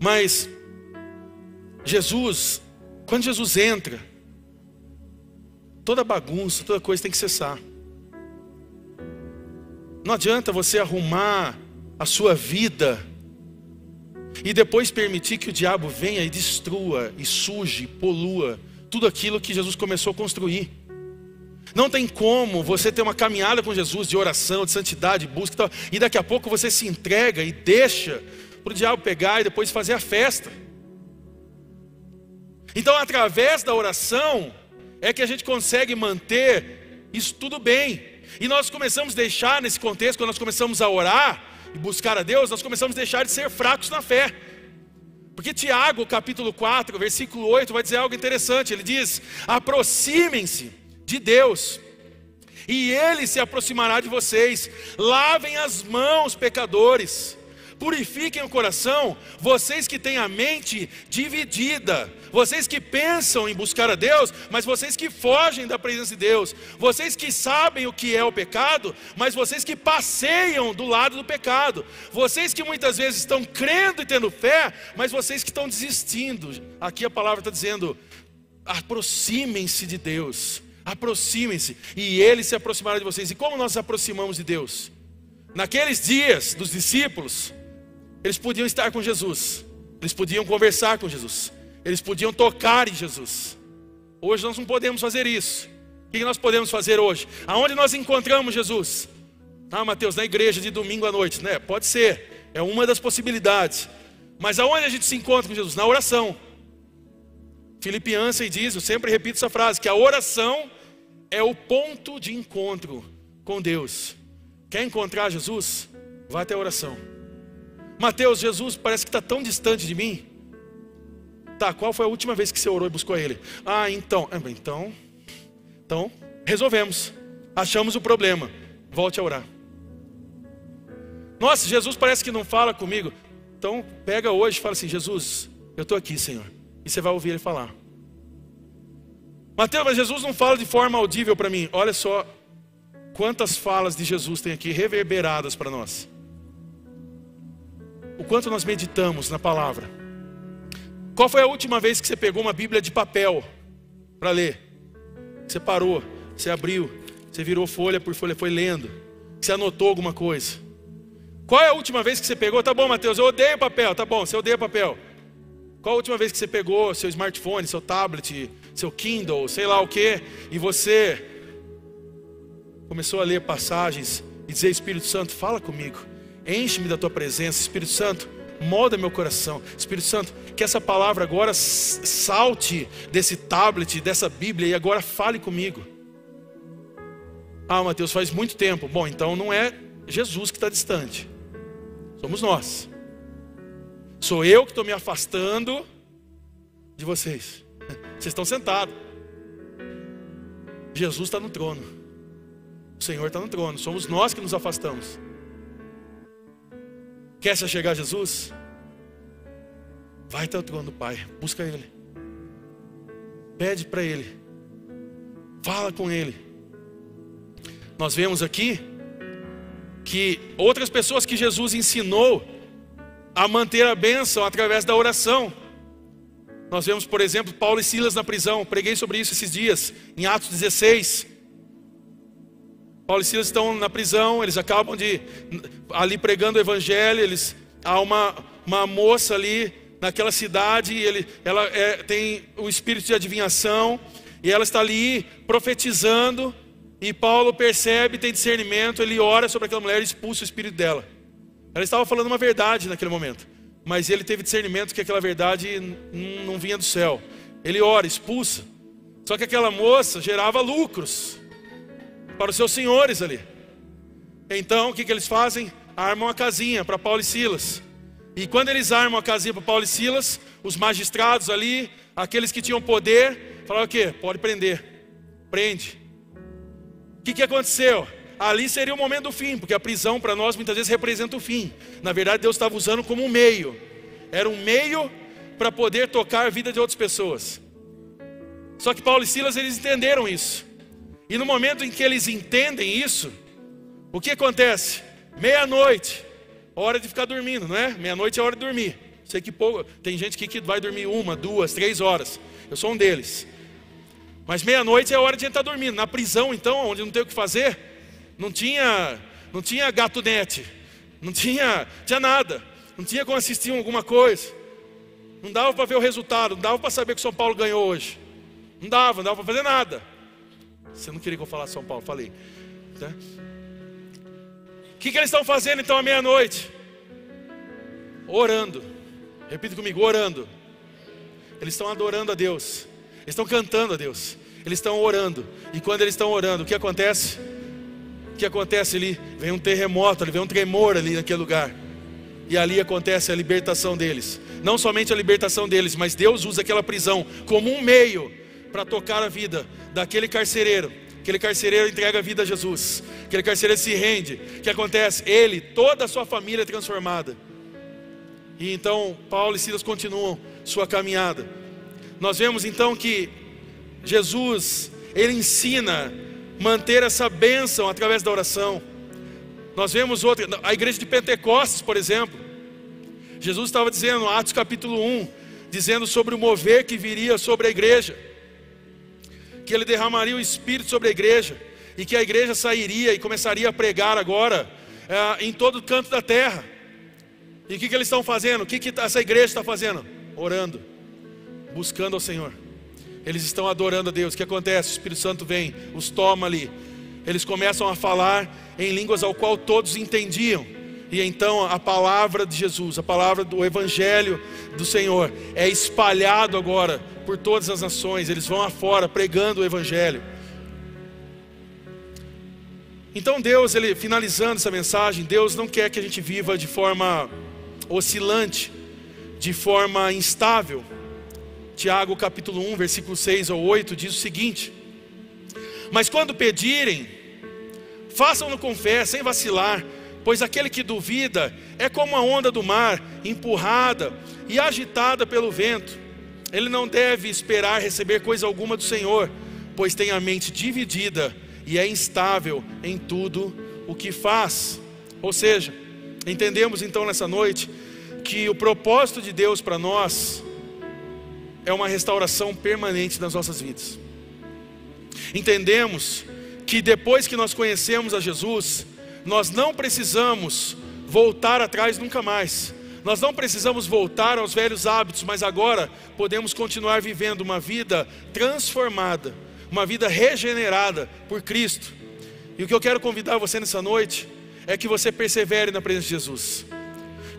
Mas, Jesus, quando Jesus entra, Toda bagunça, toda coisa tem que cessar. Não adianta você arrumar a sua vida e depois permitir que o diabo venha e destrua, e suje, polua tudo aquilo que Jesus começou a construir. Não tem como você ter uma caminhada com Jesus de oração, de santidade, de busca e tal, e daqui a pouco você se entrega e deixa para o diabo pegar e depois fazer a festa. Então, através da oração, é que a gente consegue manter isso tudo bem. E nós começamos a deixar nesse contexto, quando nós começamos a orar e buscar a Deus, nós começamos a deixar de ser fracos na fé. Porque Tiago, capítulo 4, versículo 8, vai dizer algo interessante. Ele diz: aproximem-se de Deus, e Ele se aproximará de vocês. Lavem as mãos, pecadores purifiquem o coração, vocês que têm a mente dividida, vocês que pensam em buscar a Deus, mas vocês que fogem da presença de Deus, vocês que sabem o que é o pecado, mas vocês que passeiam do lado do pecado, vocês que muitas vezes estão crendo e tendo fé, mas vocês que estão desistindo. Aqui a palavra está dizendo: aproximem-se de Deus, aproximem-se, e Ele se aproximará de vocês. E como nós nos aproximamos de Deus? Naqueles dias dos discípulos, eles podiam estar com Jesus, eles podiam conversar com Jesus, eles podiam tocar em Jesus. Hoje nós não podemos fazer isso. O que nós podemos fazer hoje? Aonde nós encontramos Jesus? Ah, Mateus, na igreja de domingo à noite, né? Pode ser, é uma das possibilidades. Mas aonde a gente se encontra com Jesus? Na oração. Filipe Ansem diz, eu sempre repito essa frase, que a oração é o ponto de encontro com Deus. Quer encontrar Jesus? Vá até a oração. Mateus, Jesus parece que está tão distante de mim. Tá, qual foi a última vez que você orou e buscou Ele? Ah, então, é, então, então, resolvemos. Achamos o problema. Volte a orar. Nossa, Jesus parece que não fala comigo. Então, pega hoje e fala assim: Jesus, eu estou aqui, Senhor. E você vai ouvir Ele falar. Mateus, mas Jesus não fala de forma audível para mim. Olha só quantas falas de Jesus tem aqui reverberadas para nós o quanto nós meditamos na palavra. Qual foi a última vez que você pegou uma Bíblia de papel para ler? Você parou, você abriu, você virou folha por folha, foi lendo, você anotou alguma coisa. Qual é a última vez que você pegou? Tá bom, Mateus, eu odeio papel. Tá bom, você odeia papel. Qual a última vez que você pegou seu smartphone, seu tablet, seu Kindle, sei lá o que, e você começou a ler passagens e dizer: Espírito Santo, fala comigo. Enche-me da tua presença, Espírito Santo. Molda meu coração, Espírito Santo, que essa palavra agora salte desse tablet, dessa Bíblia e agora fale comigo. Ah, Mateus, faz muito tempo. Bom, então não é Jesus que está distante, somos nós. Sou eu que estou me afastando de vocês. [LAUGHS] Vocês estão sentados. Jesus está no trono. O Senhor está no trono. Somos nós que nos afastamos. Quer se chegar a Jesus? Vai até o trono do Pai, busca Ele. Pede para Ele. Fala com Ele. Nós vemos aqui que outras pessoas que Jesus ensinou a manter a bênção através da oração. Nós vemos, por exemplo, Paulo e Silas na prisão. Preguei sobre isso esses dias, em Atos 16. Paulo e Silas estão na prisão, eles acabam de ali pregando o evangelho, eles há uma, uma moça ali naquela cidade, ele, ela é, tem o espírito de adivinhação, e ela está ali profetizando, e Paulo percebe, tem discernimento, ele ora sobre aquela mulher e expulsa o espírito dela. Ela estava falando uma verdade naquele momento, mas ele teve discernimento que aquela verdade não vinha do céu. Ele ora, expulsa. Só que aquela moça gerava lucros para os seus senhores ali. Então, o que, que eles fazem? Armam a casinha para Paulo e Silas. E quando eles armam a casinha para Paulo e Silas, os magistrados ali, aqueles que tinham poder, falaram o quê? Pode prender. Prende. O que, que aconteceu? Ali seria o momento do fim, porque a prisão para nós muitas vezes representa o fim. Na verdade, Deus estava usando como um meio. Era um meio para poder tocar a vida de outras pessoas. Só que Paulo e Silas eles entenderam isso. E no momento em que eles entendem isso, o que acontece? Meia-noite, hora de ficar dormindo, não é? Meia-noite é hora de dormir. Sei que pouco, tem gente aqui que vai dormir uma, duas, três horas. Eu sou um deles. Mas meia-noite é hora de entrar dormindo. Na prisão, então, onde não tem o que fazer, não tinha, não tinha gato net, não tinha, tinha nada, não tinha como assistir alguma coisa. Não dava para ver o resultado, não dava para saber que o São Paulo ganhou hoje. Não dava, não dava para fazer nada. Você não queria que eu falasse São Paulo? Falei. O que, que eles estão fazendo então à meia-noite? Orando. Repita comigo: orando. Eles estão adorando a Deus. Eles estão cantando a Deus. Eles estão orando. E quando eles estão orando, o que acontece? O que acontece ali? Vem um terremoto, ali vem um tremor ali naquele lugar. E ali acontece a libertação deles. Não somente a libertação deles, mas Deus usa aquela prisão como um meio para tocar a vida daquele carcereiro. Aquele carcereiro entrega a vida a Jesus. Aquele carcereiro se rende. O que acontece? Ele, toda a sua família é transformada. E então Paulo e Silas continuam sua caminhada. Nós vemos então que Jesus, ele ensina manter essa bênção através da oração. Nós vemos outra, a igreja de Pentecostes, por exemplo. Jesus estava dizendo, Atos capítulo 1, dizendo sobre o mover que viria sobre a igreja, que ele derramaria o Espírito sobre a igreja, e que a igreja sairia e começaria a pregar agora é, em todo canto da terra. E o que, que eles estão fazendo? O que, que essa igreja está fazendo? Orando, buscando ao Senhor. Eles estão adorando a Deus. O que acontece? O Espírito Santo vem, os toma ali. Eles começam a falar em línguas ao qual todos entendiam. E então a palavra de Jesus, a palavra do Evangelho do Senhor, é espalhado agora por todas as nações. Eles vão afora pregando o Evangelho. Então Deus, ele finalizando essa mensagem, Deus não quer que a gente viva de forma oscilante, de forma instável. Tiago capítulo 1, versículo 6 ao 8 diz o seguinte: Mas quando pedirem, façam-no com fé, sem vacilar, pois aquele que duvida é como a onda do mar, empurrada e agitada pelo vento. Ele não deve esperar receber coisa alguma do Senhor, pois tem a mente dividida e é instável em tudo o que faz. Ou seja, entendemos então nessa noite que o propósito de Deus para nós é uma restauração permanente nas nossas vidas. Entendemos que depois que nós conhecemos a Jesus, nós não precisamos voltar atrás nunca mais. Nós não precisamos voltar aos velhos hábitos, mas agora podemos continuar vivendo uma vida transformada, uma vida regenerada por Cristo. E o que eu quero convidar você nessa noite é que você persevere na presença de Jesus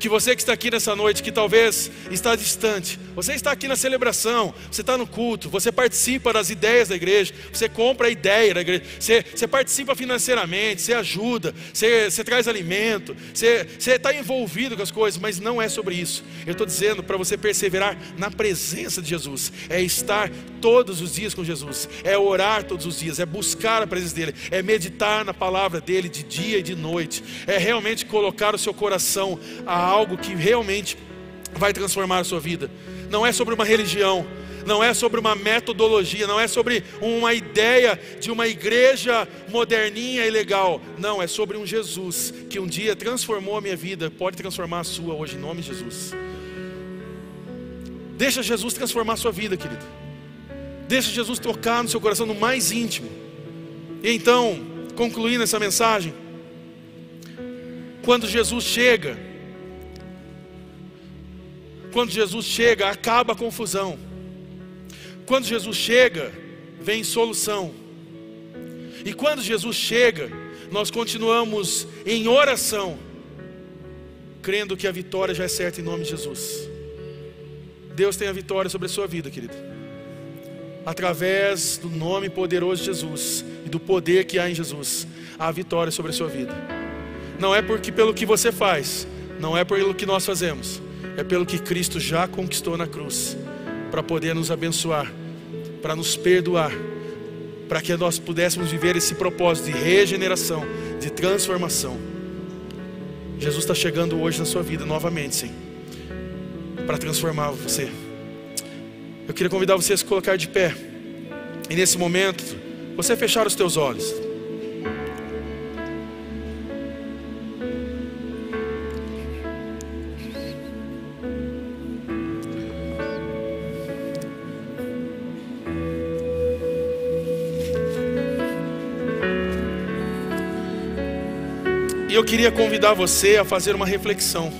que você que está aqui nessa noite, que talvez está distante, você está aqui na celebração, você está no culto, você participa das ideias da igreja, você compra a ideia da igreja, você, você participa financeiramente, você ajuda, você, você traz alimento, você, você está envolvido com as coisas, mas não é sobre isso. Eu estou dizendo para você perseverar na presença de Jesus, é estar todos os dias com Jesus, é orar todos os dias, é buscar a presença dEle, é meditar na palavra dEle de dia e de noite, é realmente colocar o seu coração a algo que realmente vai transformar a sua vida. Não é sobre uma religião, não é sobre uma metodologia, não é sobre uma ideia de uma igreja moderninha e legal. Não, é sobre um Jesus que um dia transformou a minha vida, pode transformar a sua hoje, em nome de Jesus. Deixa Jesus transformar a sua vida, querido. Deixa Jesus tocar no seu coração no mais íntimo. E então, concluindo essa mensagem, quando Jesus chega, quando Jesus chega, acaba a confusão. Quando Jesus chega, vem solução. E quando Jesus chega, nós continuamos em oração, crendo que a vitória já é certa em nome de Jesus. Deus tem a vitória sobre a sua vida, querido. Através do nome poderoso de Jesus e do poder que há em Jesus, há vitória sobre a sua vida. Não é porque pelo que você faz, não é pelo que nós fazemos, é pelo que Cristo já conquistou na cruz, para poder nos abençoar, para nos perdoar, para que nós pudéssemos viver esse propósito de regeneração, de transformação. Jesus está chegando hoje na sua vida novamente, sim, para transformar você. Eu queria convidar você a se colocar de pé, e nesse momento, você fechar os teus olhos. Eu queria convidar você a fazer uma reflexão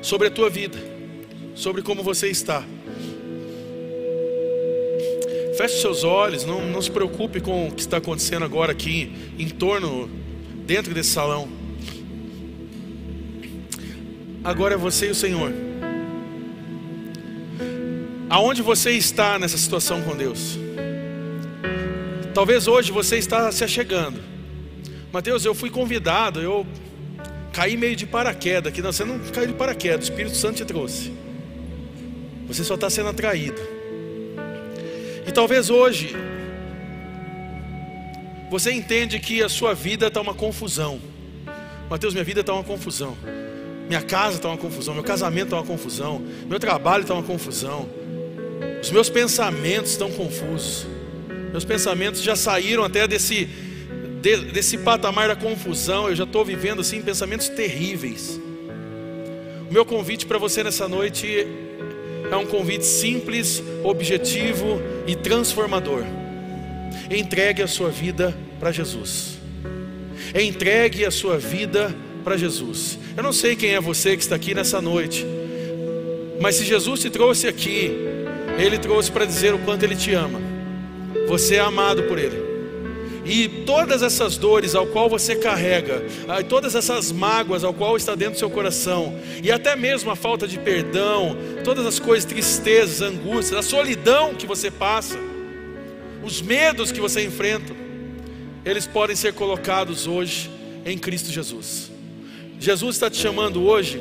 sobre a tua vida, sobre como você está. Feche seus olhos, não, não se preocupe com o que está acontecendo agora aqui em torno, dentro desse salão. Agora é você e o Senhor. Aonde você está nessa situação com Deus? Talvez hoje você está se achegando. Mateus, eu fui convidado, eu caí meio de paraquedas aqui. Não, você não caiu de paraquedas, o Espírito Santo te trouxe. Você só está sendo atraído. E talvez hoje você entende que a sua vida está uma confusão. Mateus, minha vida está uma confusão. Minha casa está uma confusão, meu casamento está uma confusão, meu trabalho está uma confusão. Os meus pensamentos estão confusos. Meus pensamentos já saíram até desse, de, desse patamar da confusão. Eu já estou vivendo assim pensamentos terríveis. O meu convite para você nessa noite é um convite simples, objetivo e transformador. Entregue a sua vida para Jesus. Entregue a sua vida para Jesus. Eu não sei quem é você que está aqui nessa noite, mas se Jesus te trouxe aqui, ele trouxe para dizer o quanto Ele te ama. Você é amado por Ele. E todas essas dores ao qual você carrega, todas essas mágoas ao qual está dentro do seu coração, e até mesmo a falta de perdão, todas as coisas, tristezas, angústias, a solidão que você passa, os medos que você enfrenta, eles podem ser colocados hoje em Cristo Jesus. Jesus está te chamando hoje,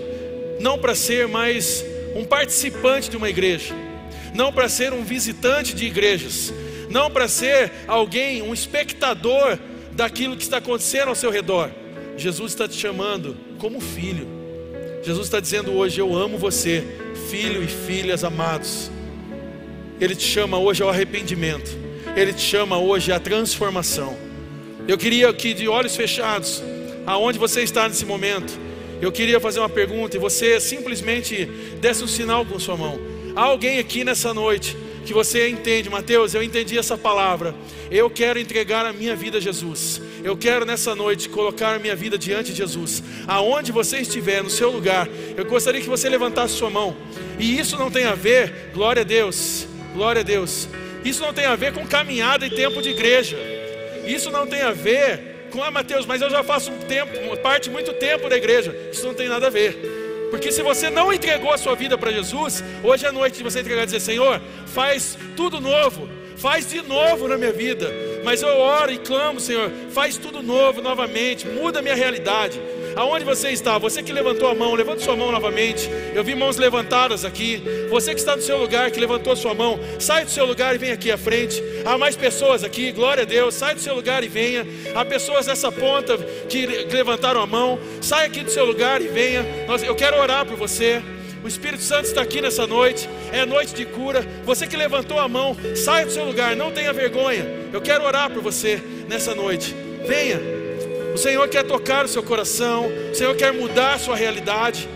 não para ser mais um participante de uma igreja, não para ser um visitante de igrejas, não para ser alguém, um espectador daquilo que está acontecendo ao seu redor. Jesus está te chamando como filho. Jesus está dizendo hoje: Eu amo você, filho e filhas amados. Ele te chama hoje ao arrependimento, ele te chama hoje à transformação. Eu queria que, de olhos fechados, aonde você está nesse momento, eu queria fazer uma pergunta e você simplesmente desse um sinal com sua mão. Há alguém aqui nessa noite que você entende, Mateus, eu entendi essa palavra. Eu quero entregar a minha vida a Jesus. Eu quero nessa noite colocar a minha vida diante de Jesus. Aonde você estiver, no seu lugar, eu gostaria que você levantasse sua mão. E isso não tem a ver, glória a Deus, glória a Deus. Isso não tem a ver com caminhada e tempo de igreja. Isso não tem a ver com, ah, Mateus, mas eu já faço um tempo, parte muito tempo da igreja. Isso não tem nada a ver. Porque se você não entregou a sua vida para Jesus, hoje é noite você entregar e dizer: Senhor, faz tudo novo, faz de novo na minha vida. Mas eu oro e clamo, Senhor, faz tudo novo novamente, muda a minha realidade. Aonde você está? Você que levantou a mão, levante sua mão novamente. Eu vi mãos levantadas aqui. Você que está no seu lugar, que levantou sua mão, sai do seu lugar e vem aqui à frente. Há mais pessoas aqui, glória a Deus. Sai do seu lugar e venha. Há pessoas nessa ponta que levantaram a mão. Sai aqui do seu lugar e venha. Eu quero orar por você. O Espírito Santo está aqui nessa noite, é noite de cura. Você que levantou a mão, saia do seu lugar, não tenha vergonha. Eu quero orar por você nessa noite. Venha. O Senhor quer tocar o seu coração, o Senhor quer mudar a sua realidade.